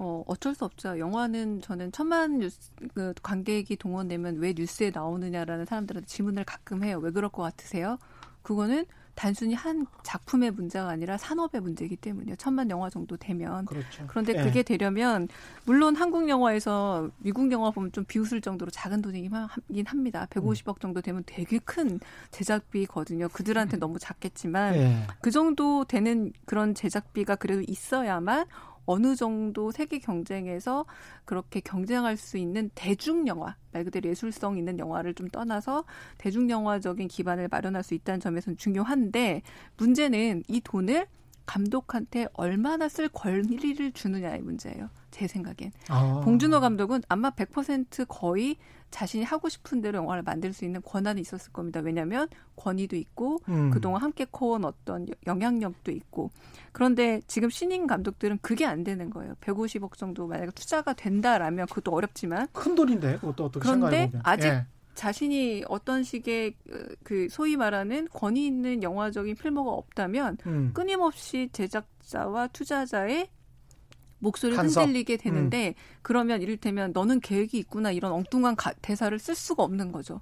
어, 어쩔 수 없죠. 영화는 저는 천만 뉴스, 그 관객이 동원되면 왜 뉴스에 나오느냐라는 사람들한테 질문을 가끔 해요. 왜 그럴 것 같으세요? 그거는 단순히 한 작품의 문제가 아니라 산업의 문제이기 때문이에요. 천만 영화 정도 되면. 그렇죠. 그런데 예. 그게 되려면 물론 한국 영화에서 미국 영화 보면 좀 비웃을 정도로 작은 돈이긴 합니다. 150억 정도 되면 되게 큰 제작비거든요. 그들한테 너무 작겠지만 예. 그 정도 되는 그런 제작비가 그래도 있어야만 어느 정도 세계 경쟁에서 그렇게 경쟁할 수 있는 대중 영화 말 그대로 예술성 있는 영화를 좀 떠나서 대중 영화적인 기반을 마련할 수 있다는 점에서는 중요한데 문제는 이 돈을 감독한테 얼마나 쓸 권리를 주느냐의 문제예요. 제 생각엔. 아. 봉준호 감독은 아마 100% 거의 자신이 하고 싶은 대로 영화를 만들 수 있는 권한이 있었을 겁니다. 왜냐하면 권위도 있고 음. 그동안 함께 커온 어떤 영향력도 있고 그런데 지금 신인 감독들은 그게 안 되는 거예요. 150억 정도 만약에 투자가 된다라면 그것도 어렵지만 큰 돈인데 그것도 어떻게 그런데 생각해보면. 아직 예. 자신이 어떤 식의 어, 그 소위 말하는 권위 있는 영화적인 필모가 없다면 음. 끊임없이 제작자와 투자자의 목소리를 간섭. 흔들리게 되는데 그러면 이를테면 너는 계획이 있구나 이런 엉뚱한 가- 대사를 쓸 수가 없는 거죠.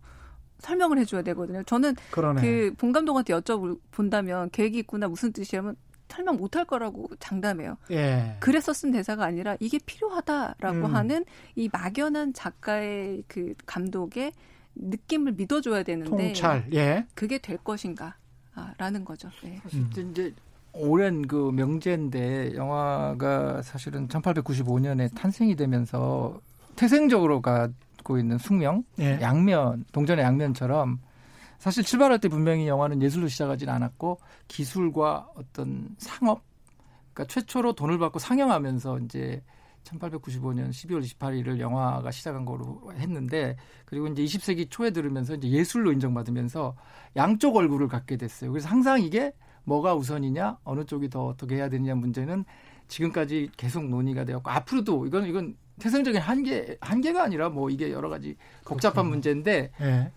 설명을 해줘야 되거든요. 저는 그러네. 그본 감독한테 여쭤본다면 계획이 있구나 무슨 뜻이냐면 설명 못할 거라고 장담해요. 예. 그래서 쓴 대사가 아니라 이게 필요하다라고 음. 하는 이 막연한 작가의 그 감독의 느낌을 믿어줘야 되는데 통찰. 예. 그게 될 것인가? 아, 라는 거죠. 네. 사실 이제 오랜 그 명제인데 영화가 사실은 1895년에 탄생이 되면서 태생적으로 갖고 있는 숙명, 예. 양면, 동전의 양면처럼 사실 출발할 때 분명히 영화는 예술로 시작하진 않았고 기술과 어떤 상업, 그러니까 최초로 돈을 받고 상영하면서 이제 1895년 12월 28일을 영화가 시작한 거로 했는데 그리고 이제 20세기 초에 들으면서 이제 예술로 인정받으면서 양쪽 얼굴을 갖게 됐어요. 그래서 항상 이게 뭐가 우선이냐, 어느 쪽이 더 어떻게 해야 되느냐 문제는 지금까지 계속 논의가 되었고 앞으로도 이건 이건 태생적인 한계 한계가 아니라 뭐 이게 여러 가지 복잡한 그렇군요. 문제인데 예.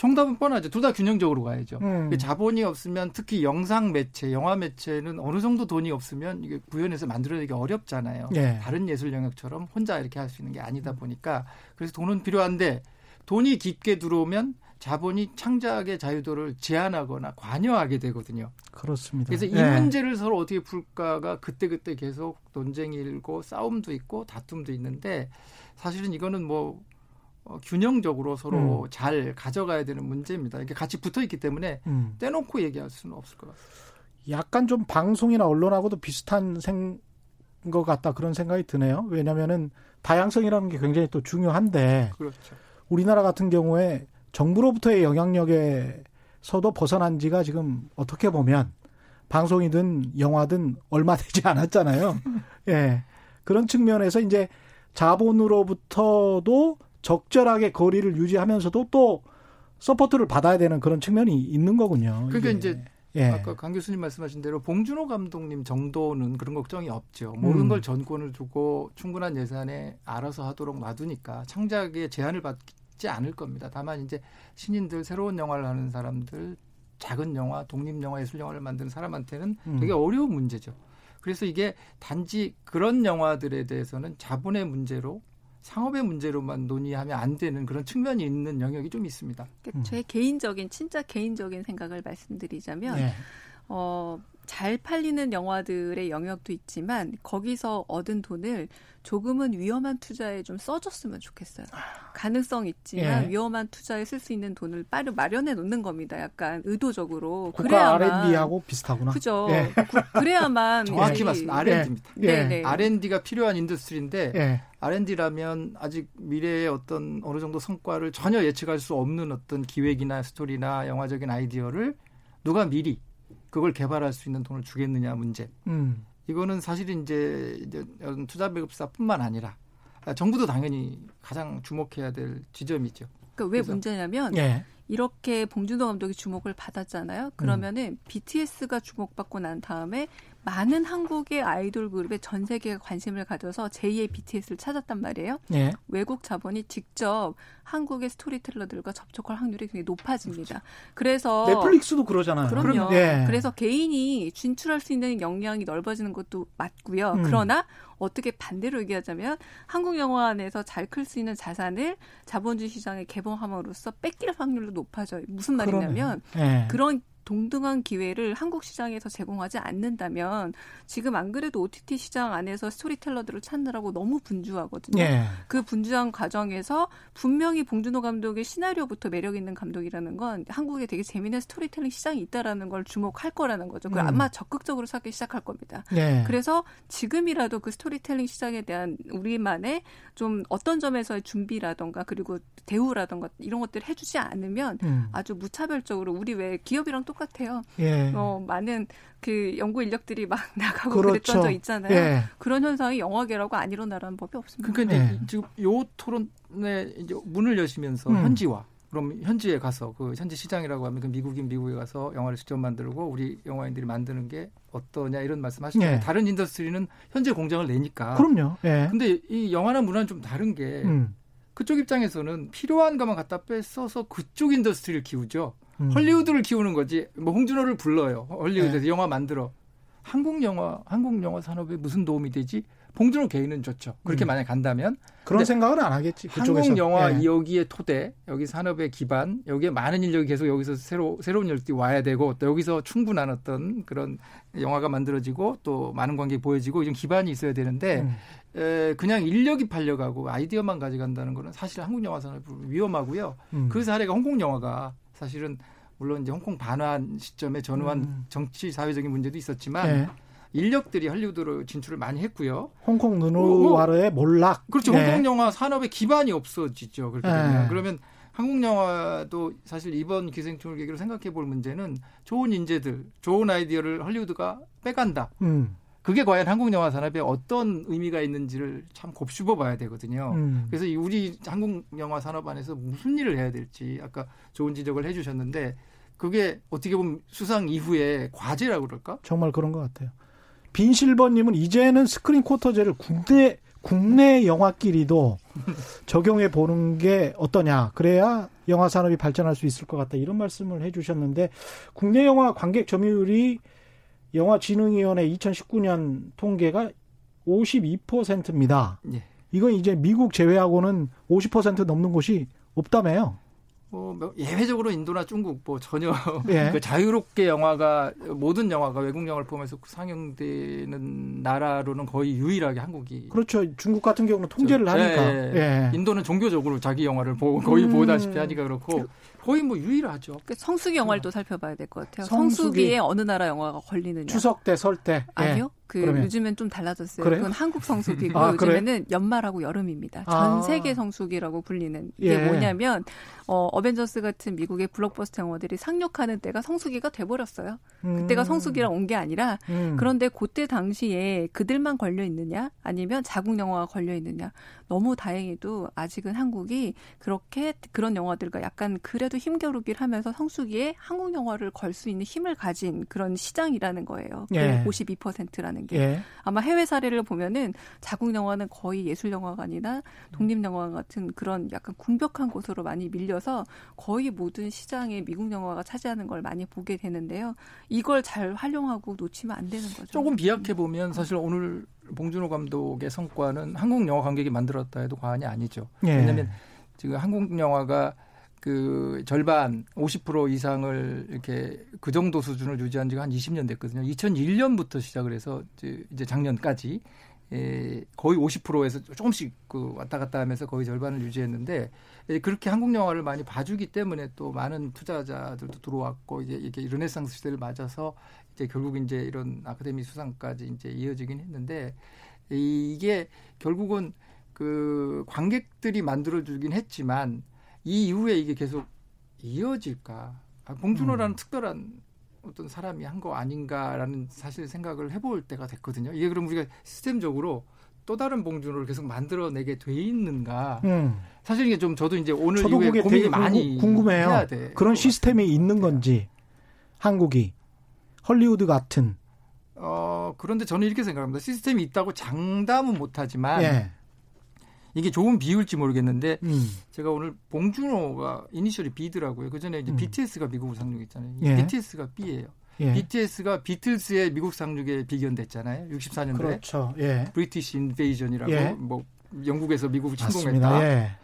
정답은 뻔하죠. 둘 다 균형적으로 가야죠. 음. 그 자본이 없으면 특히 영상 매체, 영화 매체는 어느 정도 돈이 없으면 이게 구현해서 만들어내기 어렵잖아요. 예. 다른 예술 영역처럼 혼자 이렇게 할 수 있는 게 아니다 보니까 그래서 돈은 필요한데 돈이 깊게 들어오면 자본이 창작의 자유도를 제한하거나 관여하게 되거든요. 그렇습니다. 그래서 이 예. 문제를 서로 어떻게 풀까가 그때그때 계속 논쟁이 일고 싸움도 있고 다툼도 있는데 사실은 이거는 뭐 어, 균형적으로 서로 음. 잘 가져가야 되는 문제입니다. 이게 같이 붙어 있기 때문에 음. 떼놓고 얘기할 수는 없을 것 같습니다. 약간 좀 방송이나 언론하고도 비슷한 생, 것 같다 그런 생각이 드네요. 왜냐면은 다양성이라는 게 굉장히 또 중요한데 그렇죠. 우리나라 같은 경우에 정부로부터의 영향력에서도 벗어난 지가 지금 어떻게 보면 방송이든 영화든 얼마 되지 않았잖아요. 예. 그런 측면에서 이제 자본으로부터도 적절하게 거리를 유지하면서도 또 support를 받아야 되는 그런 측면이 있는 거군요. 그러니까 이게. 이제 예. 아까 강 교수님 말씀하신 대로 봉준호 감독님 정도는 그런 걱정이 없죠. 모든 음. 걸 전권을 두고 충분한 예산에 알아서 하도록 놔두니까 창작에 제한을 받지 않을 겁니다. 다만 이제 신인들 새로운 영화를 하는 사람들 작은 영화, 독립 영화, 예술 영화를 만드는 사람한테는 음. 되게 어려운 문제죠. 그래서 이게 단지 그런 영화들에 대해서는 자본의 문제로 상업의 문제로만 논의하면 안 되는 그런 측면이 있는 영역이 좀 있습니다. 그러니까 음. 제 개인적인 진짜 개인적인 생각을 말씀드리자면 예. 어, 잘 팔리는 영화들의 영역도 있지만 거기서 얻은 돈을 조금은 위험한 투자에 좀 써줬으면 좋겠어요. 가능성 있지만 예. 위험한 투자에 쓸 수 있는 돈을 빠르 마련해 놓는 겁니다. 약간 의도적으로 국가 그래야만 R&D하고 비슷하구나. 그죠. 예. 그, 래야만 정확히 맞습니다. R&D입니다. 예. 네 네. R&D가 필요한 industry인데 예. R&D라면 아직 미래의 어떤 어느 정도 성과를 전혀 예측할 수 없는 어떤 기획이나 스토리나 영화적인 아이디어를 누가 미리 그걸 개발할 수 있는 돈을 주겠느냐 문제. 음. 이거는 사실 이제 이제 투자 배급사뿐만 아니라 아, 정부도 당연히 가장 주목해야 될 지점이죠. 그러니까 왜 그래서- 문제냐면 예. 이렇게 봉준호 감독이 주목을 받았잖아요. 그러면은 BTS가 주목받고 난 다음에 많은 한국의 아이돌 그룹에 전 세계가 관심을 가져서 제2의 BTS를 찾았단 말이에요. 예. 외국 자본이 직접 한국의 스토리텔러들과 접촉할 확률이 굉장히 높아집니다. 그래서 넷플릭스도 그러잖아요. 그럼요. 그럼, 예. 그래서 개인이 진출할 수 있는 역량이 넓어지는 것도 맞고요. 음. 그러나 어떻게 반대로 얘기하자면 한국 영화 안에서 잘 클 수 있는 자산을 자본주의 시장에 개봉함으로써 뺏길 확률도 높아져요. 무슨 말이냐면. 예. 그런 동등한 기회를 한국 시장에서 제공하지 않는다면 지금 안 그래도 OTT 시장 안에서 스토리텔러들을 찾느라고 너무 분주하거든요. 예. 그 분주한 과정에서 분명히 봉준호 감독의 시나리오부터 매력 있는 감독이라는 건 한국에 되게 재미있는 스토리텔링 시장이 있다라는 걸 주목할 거라는 거죠. 그 음. 아마 적극적으로 찾기 시작할 겁니다. 예. 그래서 지금이라도 그 스토리텔링 시장에 대한 우리만의 좀 어떤 점에서의 준비라던가 그리고 대우라던가 이런 것들을 해주지 않으면 음. 아주 무차별적으로 우리 왜 기업이랑 똑같아요. 예. 어, 많은 그 연구 인력들이 막 나가고 그렇죠. 그랬던 적 있잖아요. 예. 그런 현상이 영화계라고 안 일어나라는 법이 없습니다. 그러니까 이제 네. 지금 요 토론에 이제 문을 여시면서 음. 현지화. 그럼 현지에 가서 그 현지 시장이라고 하면 그 미국인 미국에 가서 영화를 직접 만들고 우리 영화인들이 만드는 게 어떠냐 이런 말씀하시잖아요. 네. 다른 industry는 현재 공장을 내니까. 그럼요. 예. 근데 이 영화나 문화는 좀 다른 게 음. 그쪽 입장에서는 필요한 것만 갖다 뺏어서 그쪽 industry를 키우죠. 음. 헐리우드를 키우는 거지. 뭐 봉준호를 불러요. 헐리우드에서 네. 영화 만들어. 한국 영화, 한국 영화 산업에 무슨 도움이 되지? 봉준호 개인은 좋죠. 그렇게 음. 만약 간다면 그런 생각은 안 하겠지. 그쪽에서. 한국 영화 예. 여기에 토대, 여기 산업의 기반, 여기에 많은 인력이 계속 여기서 새로 새로운 인력들이 와야 되고 또 여기서 충분한 어떤 그런 영화가 만들어지고 또 많은 관객이 보여지고 이런 기반이 있어야 되는데 음. 에, 그냥 인력이 팔려가고 아이디어만 가져간다는 거는 사실 한국 영화 산업이 위험하고요. 음. 그 사례가 홍콩 영화가 사실은 물론 이제 홍콩 반환 시점에 전후한 음. 정치 사회적인 문제도 있었지만 예. 인력들이 할리우드로 진출을 많이 했고요. 홍콩 누누와르의 몰락. 그렇죠. 예. 홍콩 영화 산업의 기반이 없어지죠. 그렇게 예. 되면 그러면 한국 영화도 사실 이번 기생충을 계기로 생각해 볼 문제는 좋은 인재들, 좋은 아이디어를 할리우드가 빼간다. 음. 그게 과연 한국 영화 산업에 어떤 의미가 있는지를 참 곱씹어 봐야 되거든요. 음. 그래서 이 우리 한국 영화 산업 안에서 무슨 일을 해야 될지 아까 좋은 지적을 해 주셨는데 그게 어떻게 보면 수상 이후에 과제라고 그럴까? 정말 그런 것 같아요. 빈실버님은 이제는 스크린 쿼터제를 국내 국내 영화끼리도 적용해 보는 게 어떠냐. 그래야 영화 산업이 발전할 수 있을 것 같다. 이런 말씀을 해 주셨는데 국내 영화 관객 점유율이 영화진흥위원회 2019년 통계가 52%입니다. 예. 이건 이제 미국 제외하고는 50% 넘는 곳이 없다며요. 뭐 예외적으로 인도나 중국 뭐 전혀 예. 그 자유롭게 영화가 모든 영화가 외국 영화를 포함해서 상영되는 나라로는 거의 유일하게 한국이 그렇죠. 중국 같은 경우는 통제를 저- 하니까. 예, 예. 인도는 종교적으로 자기 영화를 보고 거의 음. 보다시피 하니까 그렇고 거의 뭐 유일하죠. 그 성수기 영화를 또 살펴봐야 될 것 같아요. 성수기. 성수기 에 어느 나라 영화가 걸리느냐. 추석 때, 설 때. 예. 아니요. 그 그러면. 요즘엔 좀 달라졌어요. 그래요? 그건 한국 성수기고 아? 요즘에는 연말하고 여름입니다. 아. 전 세계 성수기라고 불리는 이게 예. 뭐냐면 어 어벤져스 같은 미국의 블록버스터 영화들이 상륙하는 때가 성수기가 돼 버렸어요. 그때가 음. 성수기랑 온 게 아니라 음. 그런데 그때 당시에 그들만 걸려 있느냐 아니면 자국 영화가 걸려 있느냐 너무 다행히도 아직은 한국이 그렇게 그런 영화들과 약간 그래도 힘겨루기를 하면서 성수기에 한국 영화를 걸 수 있는 힘을 가진 그런 시장이라는 거예요. 예. 52%라는 게 예. 아마 해외 사례를 보면은 자국 영화는 거의 예술 영화관이나 독립 영화관 같은 그런 약간 궁벽한 곳으로 많이 밀려서 거의 모든 시장에 미국 영화가 차지하는 걸 많이 보게 되는데요. 이걸 잘 활용하고 놓치면 안 되는 거죠. 조금 비약해 보면 사실 오늘 봉준호 감독의 성과는 한국 영화 관객이 만들었다 해도 과언이 아니죠. 예. 왜냐하면 지금 한국 영화가 그 절반 50% 이상을 이렇게 그 정도 수준을 유지한 지가 한 20년 됐거든요. 2001년부터 시작을 해서 이제 작년까지 에, 거의 50%에서 조금씩 그 왔다 갔다 하면서 거의 절반을 유지했는데 에, 그렇게 한국 영화를 많이 봐주기 때문에 또 많은 투자자들도 들어왔고 이제 이게 르네상스 시대를 맞아서 이제 결국 이제 이런 아카데미 수상까지 이제 이어지긴 했는데 이게 결국은 그 관객들이 만들어주긴 했지만 이 이후에 이게 계속 이어질까? 아, 봉준호라는 음. 특별한 어떤 사람이 한 거 아닌가라는 사실 생각을 해볼 때가 됐거든요. 이게 그럼 우리가 시스템적으로 또 다른 봉준호를 계속 만들어내게 돼 있는가? 음. 사실 이게 좀 저도 이제 오늘 저도 이후에 고민이 되게 많이 궁금, 해요 해야 돼. 그런 시스템이 있는 건지 한국이 헐리우드 같은 어 그런데 저는 이렇게 생각합니다. 시스템이 있다고 장담은 못하지만 예. 이게 좋은 비유일지 모르겠는데 음. 제가 오늘 봉준호가 이니셜이 B더라고요. 그 전에 이제 음. BTS가 미국으로 상륙했잖아요. 예. BTS가 B예요. 예. BTS가 비틀스의 미국 상륙에 비견됐잖아요. 64년도에 그렇죠. 예. 브리티시 인베이전이라고 예. 뭐 영국에서 미국을 침공했다. 예.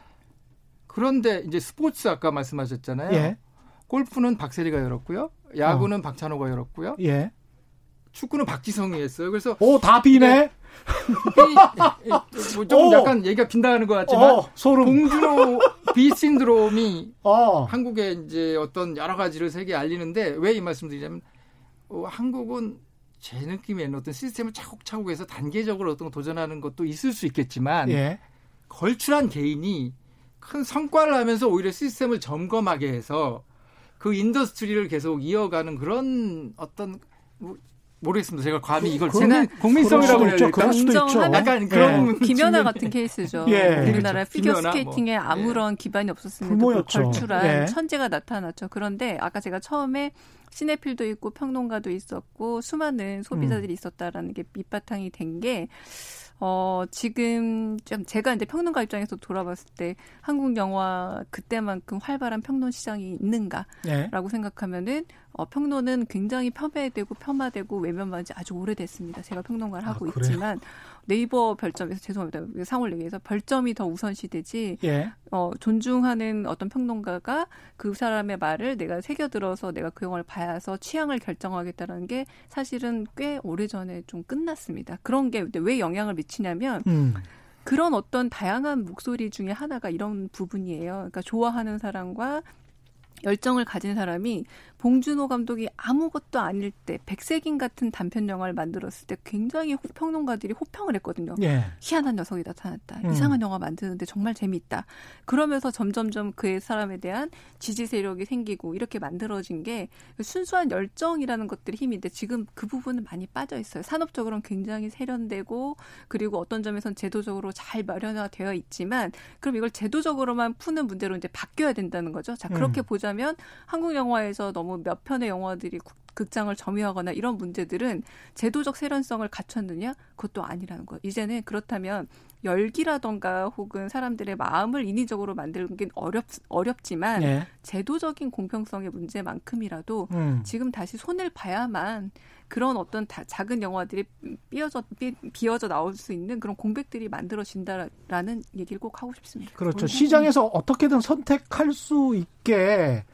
그런데 이제 스포츠 아까 말씀하셨잖아요. 예. 골프는 박세리가 열었고요. 야구는 어. 박찬호가 열었고요. 예. 축구는 박지성이 했어요. 그래서 오다 비네. 네. 뭐좀 약간 얘기가 빈다는 것 같지만 어, 소름. 봉준호 비 신드롬이 어. 한국에 이제 어떤 여러 가지를 세계에 알리는데 왜 이 말씀드리냐면 어, 한국은 제 느낌에는 어떤 시스템을 차곡차곡 해서 단계적으로 어떤 도전하는 것도 있을 수 있겠지만 예. 걸출한 개인이 큰 성과를 하면서 오히려 시스템을 점검하게 해서 그 industry를 계속 이어가는 그런 어떤 뭐 모르겠습니다. 제가 감히 이걸 그, 제가 국민성이라고 해야 될까? 그럴 수도 있죠. 약간 그런 네. 김연아 같은 케이스죠. 예. 우리나라. 피겨 스케이팅에 뭐. 아무런 예. 기반이 없었음에도 그 걸출한 예. 천재가 나타났죠. 그런데 아까 제가 처음에 cinephile도 있고 평론가도 있었고 수많은 소비자들이 음. 있었다라는 게 밑바탕이 된 게 어, 지금 좀 제가 이제 평론가 입장에서 돌아봤을 때 한국 영화 그때만큼 활발한 평론 시장이 있는가라고 네. 생각하면은 어, 평론은 굉장히 폄훼되고 폄하되고 외면받은 지 아주 오래됐습니다. 제가 평론가를 하고 아, 있지만 네이버 별점에서 죄송합니다. 상을 얘기해서 별점이 더 우선시되지. 예. 어, 존중하는 어떤 평론가가 그 사람의 말을 내가 새겨들어서 내가 그 영화를 봐서 취향을 결정하겠다는 게 사실은 꽤 오래전에 좀 끝났습니다. 그런 게 왜 영향을 미치냐면 음. 그런 어떤 다양한 목소리 중에 하나가 이런 부분이에요. 그러니까 좋아하는 사람과 열정을 가진 사람이 봉준호 감독이 아무것도 아닐 때 백색인 같은 단편 영화를 만들었을 때 굉장히 평론가들이 호평을 했거든요. 예. 희한한 녀석이 나타났다. 음. 이상한 영화 만드는데 정말 재밌다. 그러면서 점점점 그 사람에 대한 지지 세력이 생기고 이렇게 만들어진 게 순수한 열정이라는 것들이 힘인데 지금 그 부분은 많이 빠져 있어요. 산업적으로는 굉장히 세련되고 그리고 어떤 점에선 제도적으로 잘 마련화되어 있지만 그럼 이걸 제도적으로만 푸는 문제로 이제 바뀌어야 된다는 거죠. 자 그렇게 음. 보자 면 한국 영화에서 너무 몇 편의 영화들이 극장을 점유하거나 이런 문제들은 제도적 세련성을 갖췄느냐? 그것도 아니라는 거. 이제는 그렇다면 열기라던가 혹은 사람들의 마음을 인위적으로 만드는 게 어렵 어렵지만 네. 제도적인 공평성의 문제만큼이라도 음. 지금 다시 손을 봐야만 그런 어떤 다, 작은 영화들이 삐어져 삐, 비어져 나올 수 있는 그런 공백들이 만들어진다라는 얘기를 꼭 하고 싶습니다. 그렇죠. 시장에서 어떻게든 선택할 수 있게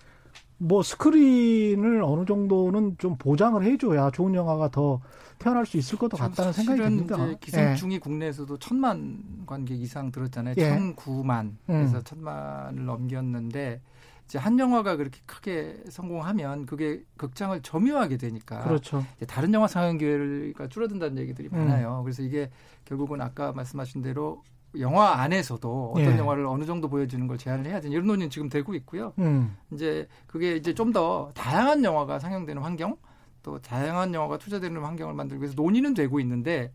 뭐 스크린을 어느 정도는 좀 보장을 해줘야 좋은 영화가 더 태어날 수 있을 것 같다는 생각이 듭니다. 기생충이 예. 국내에서도 천만 관객 이상 들었잖아요. 예. 천구만 그래서 음. 천만을 넘겼는데 이제 한 영화가 그렇게 크게 성공하면 그게 극장을 점유하게 되니까 그렇죠. 다른 영화 상영 기회가 줄어든다는 얘기들이 음. 많아요. 그래서 이게 결국은 아까 말씀하신 대로 영화 안에서도 어떤 예. 영화를 어느 정도 보여주는 걸 제한을 해야 되는 이런 논의는 지금 되고 있고요. 음. 이제 그게 이제 좀 더 다양한 영화가 상영되는 환경, 또 다양한 영화가 투자되는 환경을 만들기 위해서 논의는 되고 있는데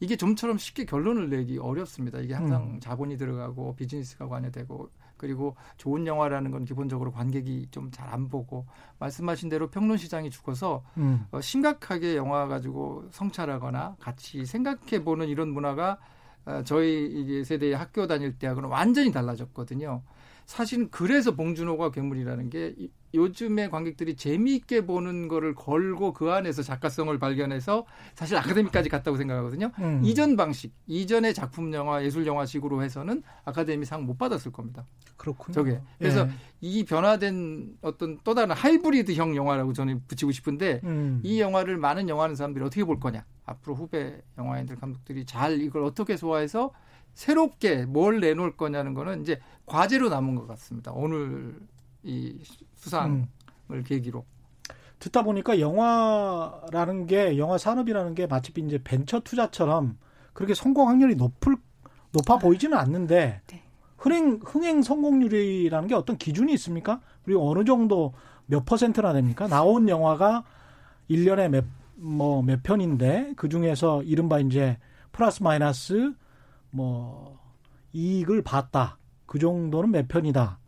이게 좀처럼 쉽게 결론을 내기 어렵습니다. 이게 항상 음. 자본이 들어가고 비즈니스가 관여되고 그리고 좋은 영화라는 건 기본적으로 관객이 좀 잘 안 보고 말씀하신 대로 평론 시장이 죽어서 음. 어, 심각하게 영화 가지고 성찰하거나 같이 생각해 보는 이런 문화가 어, 저희 이제 세대의 학교 다닐 때하고는 완전히 달라졌거든요. 사실은 그래서 봉준호가 괴물이라는 게 요즘에 관객들이 재미있게 보는 거를 걸고 그 안에서 작가성을 발견해서 사실 아카데미까지 갔다고 생각하거든요. 음. 이전 방식, 이전의 작품 영화, 예술 영화식으로 해서는 아카데미 상 못 받았을 겁니다. 그렇군요. 저게. 그래서 예. 이 변화된 어떤 또 다른 하이브리드형 영화라고 저는 붙이고 싶은데 음. 이 영화를 많은 영화하는 사람들이 어떻게 볼 거냐. 앞으로 후배 영화인들 감독들이 잘 이걸 어떻게 소화해서 새롭게 뭘 내놓을 거냐는 거는 이제 과제로 남은 것 같습니다. 오늘 이 수상을 음. 계기로. 듣다 보니까 영화라는 게 영화 산업이라는 게 마치 이제 벤처 투자처럼 그렇게 성공 확률이 높을 높아 보이지는 않는데 네. 흥행 흥행 성공률이라는 게 어떤 기준이 있습니까? 그리고 어느 정도 몇 퍼센트나 됩니까? 나온 영화가 1년에 몇 뭐몇 편인데 그 중에서 이른바 이제 플러스 마이너스 뭐 이익을 봤다. 그 정도는 몇 편이다.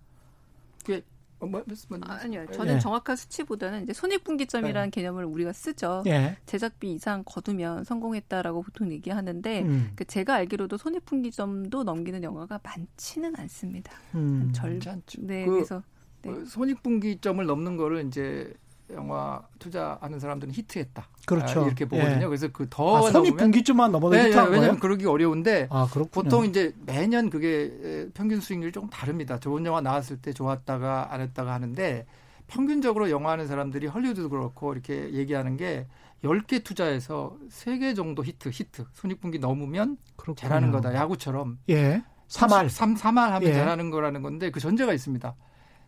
어, 뭐, 뭐, 아, 아니요. 저는 예. 정확한 수치보다는 이제 손익분기점이라는 예. 개념을 우리가 쓰죠. 예. 제작비 이상 거두면 성공했다라고 보통 얘기하는데 음. 그 제가 알기로도 손익분기점도 넘기는 영화가 많지는 않습니다. 음. 절, 네, 그, 그래서 네. 어, 손익분기점을 넘는 거를 이제 영화 투자하는 사람들은 히트했다. 그렇죠. 아, 이렇게 보거든요. 예. 그래서 그더 아, 손익분기점만 넘어도 네, 히트한 네, 왜냐하면 그러기 어려운데 아, 보통 이제 매년 그게 평균 수익률이 조금 다릅니다. 좋은 영화 나왔을 때 좋았다가 안 했다가 하는데 평균적으로 영화 하는 사람들이 헐리우드도 그렇고 이렇게 얘기하는 게 10개 투자해서 3개 정도 히트, 히트. 손익분기 넘으면 그렇군요. 잘하는 거다. 야구처럼. 예. 3할. 3, 3할 하면 예. 잘하는 거라는 건데 그 전제가 있습니다.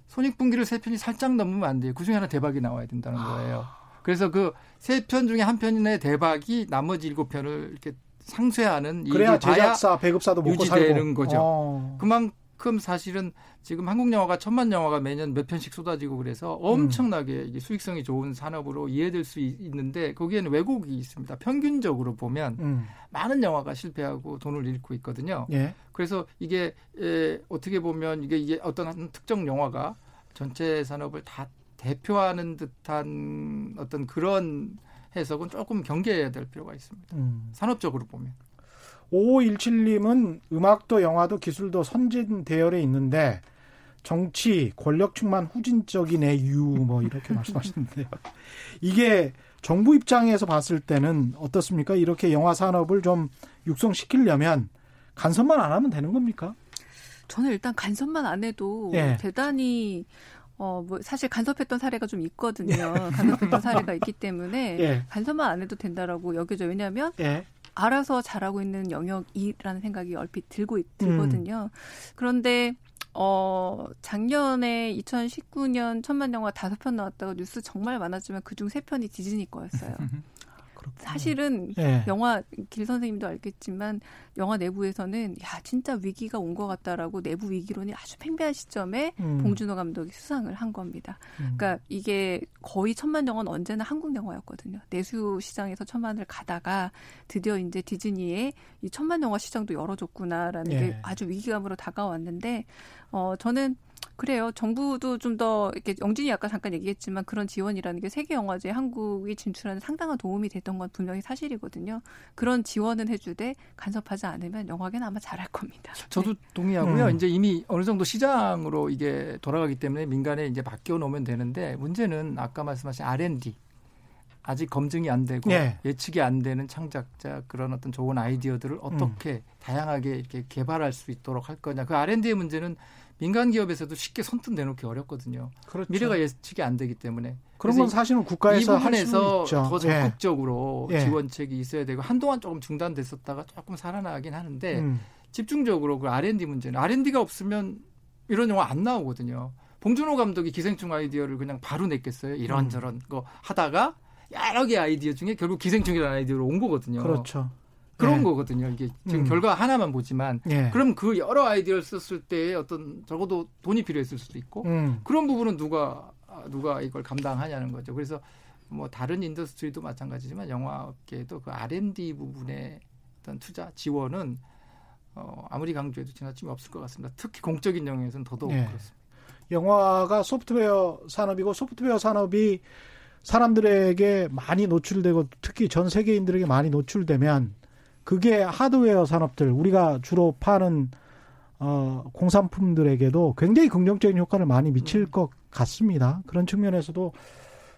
손익분기를 세 편이 살짝 넘으면 안 돼요. 그 중에 하나 대박이 나와야 된다는 거예요. 그래서 그 세 편 중에 한 편의 대박이 나머지 일곱 편을 이렇게 상쇄하는 그래야 제작사, 배급사도 먹고 유지되는 살고. 거죠. 어. 그만큼 사실은 지금 한국 영화가 천만 영화가 매년 몇 편씩 쏟아지고 그래서 엄청나게 이게 수익성이 좋은 산업으로 이해될 수 있- 있는데 거기에는 왜곡이 있습니다. 평균적으로 보면 음. 많은 영화가 실패하고 돈을 잃고 있거든요. 예. 그래서 이게 에, 어떻게 보면 이게, 이게 어떤 한 특정 영화가 전체 산업을 다 대표하는 듯한 어떤 그런 해석은 조금 경계해야 될 필요가 있습니다. 음. 산업적으로 보면. 5517님은 음악도 영화도 기술도 선진 대열에 있는데 정치, 권력층만 후진적이네 유뭐 이렇게 말씀하시는데요. 이게 정부 입장에서 봤을 때는 어떻습니까? 이렇게 영화 산업을 좀 육성시키려면 간섭만 안 하면 되는 겁니까? 저는 일단 간섭만 안 해도 예. 대단히 어 뭐 사실 간섭했던 사례가 좀 있거든요. 간섭했던 사례가 있기 때문에 예. 간섭만 안 해도 된다라고 여겨져. 왜냐하면 예. 알아서 잘하고 있는 영역이라는 생각이 얼핏 들고 음. 있- 들거든요. 그런데 어 작년에 2019년 천만 영화 다섯 편 나왔다가 뉴스 정말 많았지만 그중 세 편이 디즈니 거였어요. 사실은 예. 영화 길 선생님도 알겠지만 영화 내부에서는 야 진짜 위기가 온 것 같다라고 내부 위기론이 아주 팽배한 시점에 음. 봉준호 감독이 수상을 한 겁니다. 음. 그러니까 이게 거의 천만 영화는 언제나 한국 영화였거든요. 내수 시장에서 천만을 가다가 드디어 이제 디즈니에 이 천만 영화 시장도 열어줬구나라는 예. 게 아주 위기감으로 다가왔는데 어 저는 그래요. 정부도 좀 더 이렇게 영진이 아까 잠깐 얘기했지만 그런 지원이라는 게 세계 영화제 한국이 진출하는 상당한 도움이 됐던 건 분명히 사실이거든요. 그런 지원은 해주되 간섭하지 않으면 영화계는 아마 잘할 겁니다. 저도 동의하고요. 음. 이제 이미 어느 정도 시장으로 이게 돌아가기 때문에 민간에 이제 맡겨 놓으면 되는데 문제는 아까 말씀하신 R&D 아직 검증이 안 되고 예. 예측이 안 되는 창작자 그런 어떤 좋은 아이디어들을 어떻게 다양하게 이렇게 개발할 수 있도록 할 거냐. 그 R&D의 문제는 민간 기업에서도 쉽게 손톱 내놓기 어렵거든요. 그렇죠. 미래가 예측이 안 되기 때문에 그런 건 사실은 이 국가에서 할수 부분에서. 더 예. 적극적으로 예. 지원책이 있어야 되고 한동안 조금 중단됐었다가 조금 살아나긴 하는데 음. 집중적으로 그 R&D 문제는 R&D가 없으면 이런 영화 안 나오거든요. 봉준호 감독이 기생충 아이디어를 그냥 바로 냈겠어요. 이런저런 음. 거 하다가 여러 개 아이디어 중에 결국 기생충이라는 아이디어로 온 거거든요. 그렇죠. 그런 예. 거거든요. 이게 지금 음. 결과 하나만 보지만 예. 그럼 그 여러 아이디어를 썼을 때 어떤 적어도 돈이 필요했을 수도 있고 음. 그런 부분은 누가 누가 이걸 감당하냐는 거죠. 그래서 뭐 다른 industry도 마찬가지지만 영화업계도 그 R&D 부분의 어떤 투자 지원은 어, 아무리 강조해도 지나침이 없을 것 같습니다. 특히 공적인 영역에서는 더더욱 예. 그렇습니다. 영화가 소프트웨어 산업이고 소프트웨어 산업이 사람들에게 많이 노출되고 특히 전 세계인들에게 많이 노출되면 그게 하드웨어 산업들 우리가 주로 파는 어, 공산품들에게도 굉장히 긍정적인 효과를 많이 미칠 음. 것 같습니다. 그런 측면에서도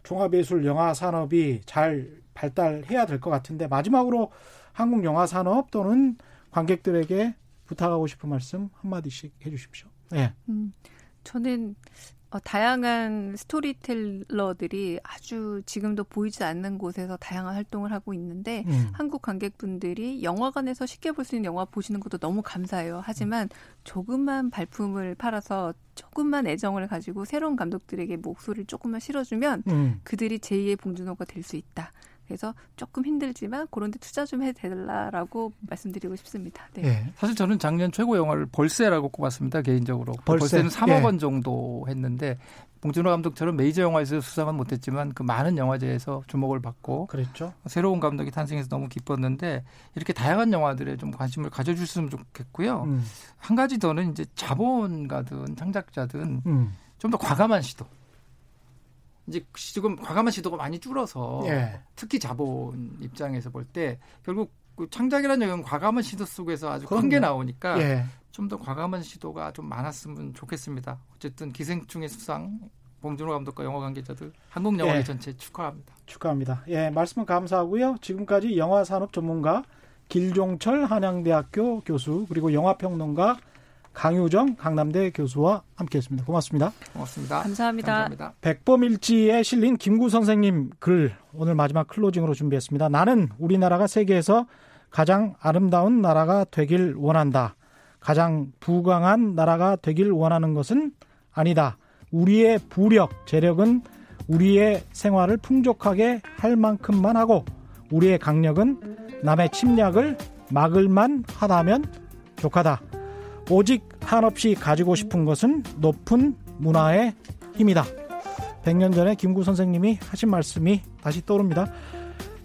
종합예술 영화 산업이 잘 발달해야 될 것 같은데 마지막으로 한국 영화 산업 또는 관객들에게 부탁하고 싶은 말씀 한마디씩 해주십시오. 네. 음, 저는 어, 다양한 스토리텔러들이 아주 지금도 보이지 않는 곳에서 다양한 활동을 하고 있는데 음. 한국 관객분들이 영화관에서 쉽게 볼 수 있는 영화 보시는 것도 너무 감사해요. 하지만 조금만 발품을 팔아서 조금만 애정을 가지고 새로운 감독들에게 목소리를 조금만 실어주면 음. 그들이 제2의 봉준호가 될 수 있다. 그래서 조금 힘들지만 그런 데 투자 좀 해달라고 말씀드리고 싶습니다. 네. 예. 사실 저는 작년 최고 영화를 벌새라고 꼽았습니다. 개인적으로. 벌새. 벌새 는 3억 예. 원 정도 했는데 봉준호 감독처럼 메이저 영화에서 수상은 못했지만 그 많은 영화제에서 주목을 받고 그랬죠. 새로운 감독이 탄생해서 너무 기뻤는데 이렇게 다양한 영화들에 좀 관심을 가져주셨으면 좋겠고요. 음. 한 가지 더는 이제 자본가든 창작자든 음. 좀더 과감한 시도. 이제 지금 과감한 시도가 많이 줄어서 예. 특히 자본 입장에서 볼 때 결국 그 창작이라는 영역은 과감한 시도 속에서 아주. 큰 게 나오니까 예. 좀더 과감한 시도가 좀 많았으면 좋겠습니다. 어쨌든 기생충의 수상 봉준호 감독과 영화 관계자들 한국 영화계 예. 전체 축하합니다. 축하합니다. 예, 말씀은 감사하고요. 지금까지 영화 산업 전문가 길종철 한양대학교 교수 그리고 영화 평론가 강유정 강남대 교수와 함께했습니다. 고맙습니다. 고맙습니다. 감사합니다. 감사합니다. 백범일지에 실린 김구 선생님 글 오늘 마지막 클로징으로 준비했습니다. 나는 우리나라가 세계에서 가장 아름다운 나라가 되길 원한다. 가장 부강한 나라가 되길 원하는 것은 아니다. 우리의 부력, 재력은 우리의 생활을 풍족하게 할 만큼만 하고 우리의 강력은 남의 침략을 막을만 하다면 족하다. 오직 한없이 가지고 싶은 것은 높은 문화의 힘이다. 100년 전에 김구 선생님이 하신 말씀이 다시 떠오릅니다.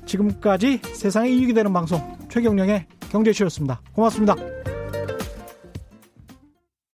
지금까지 세상에 이익이 되는 방송 최경령의 경제쇼였습니다. 고맙습니다.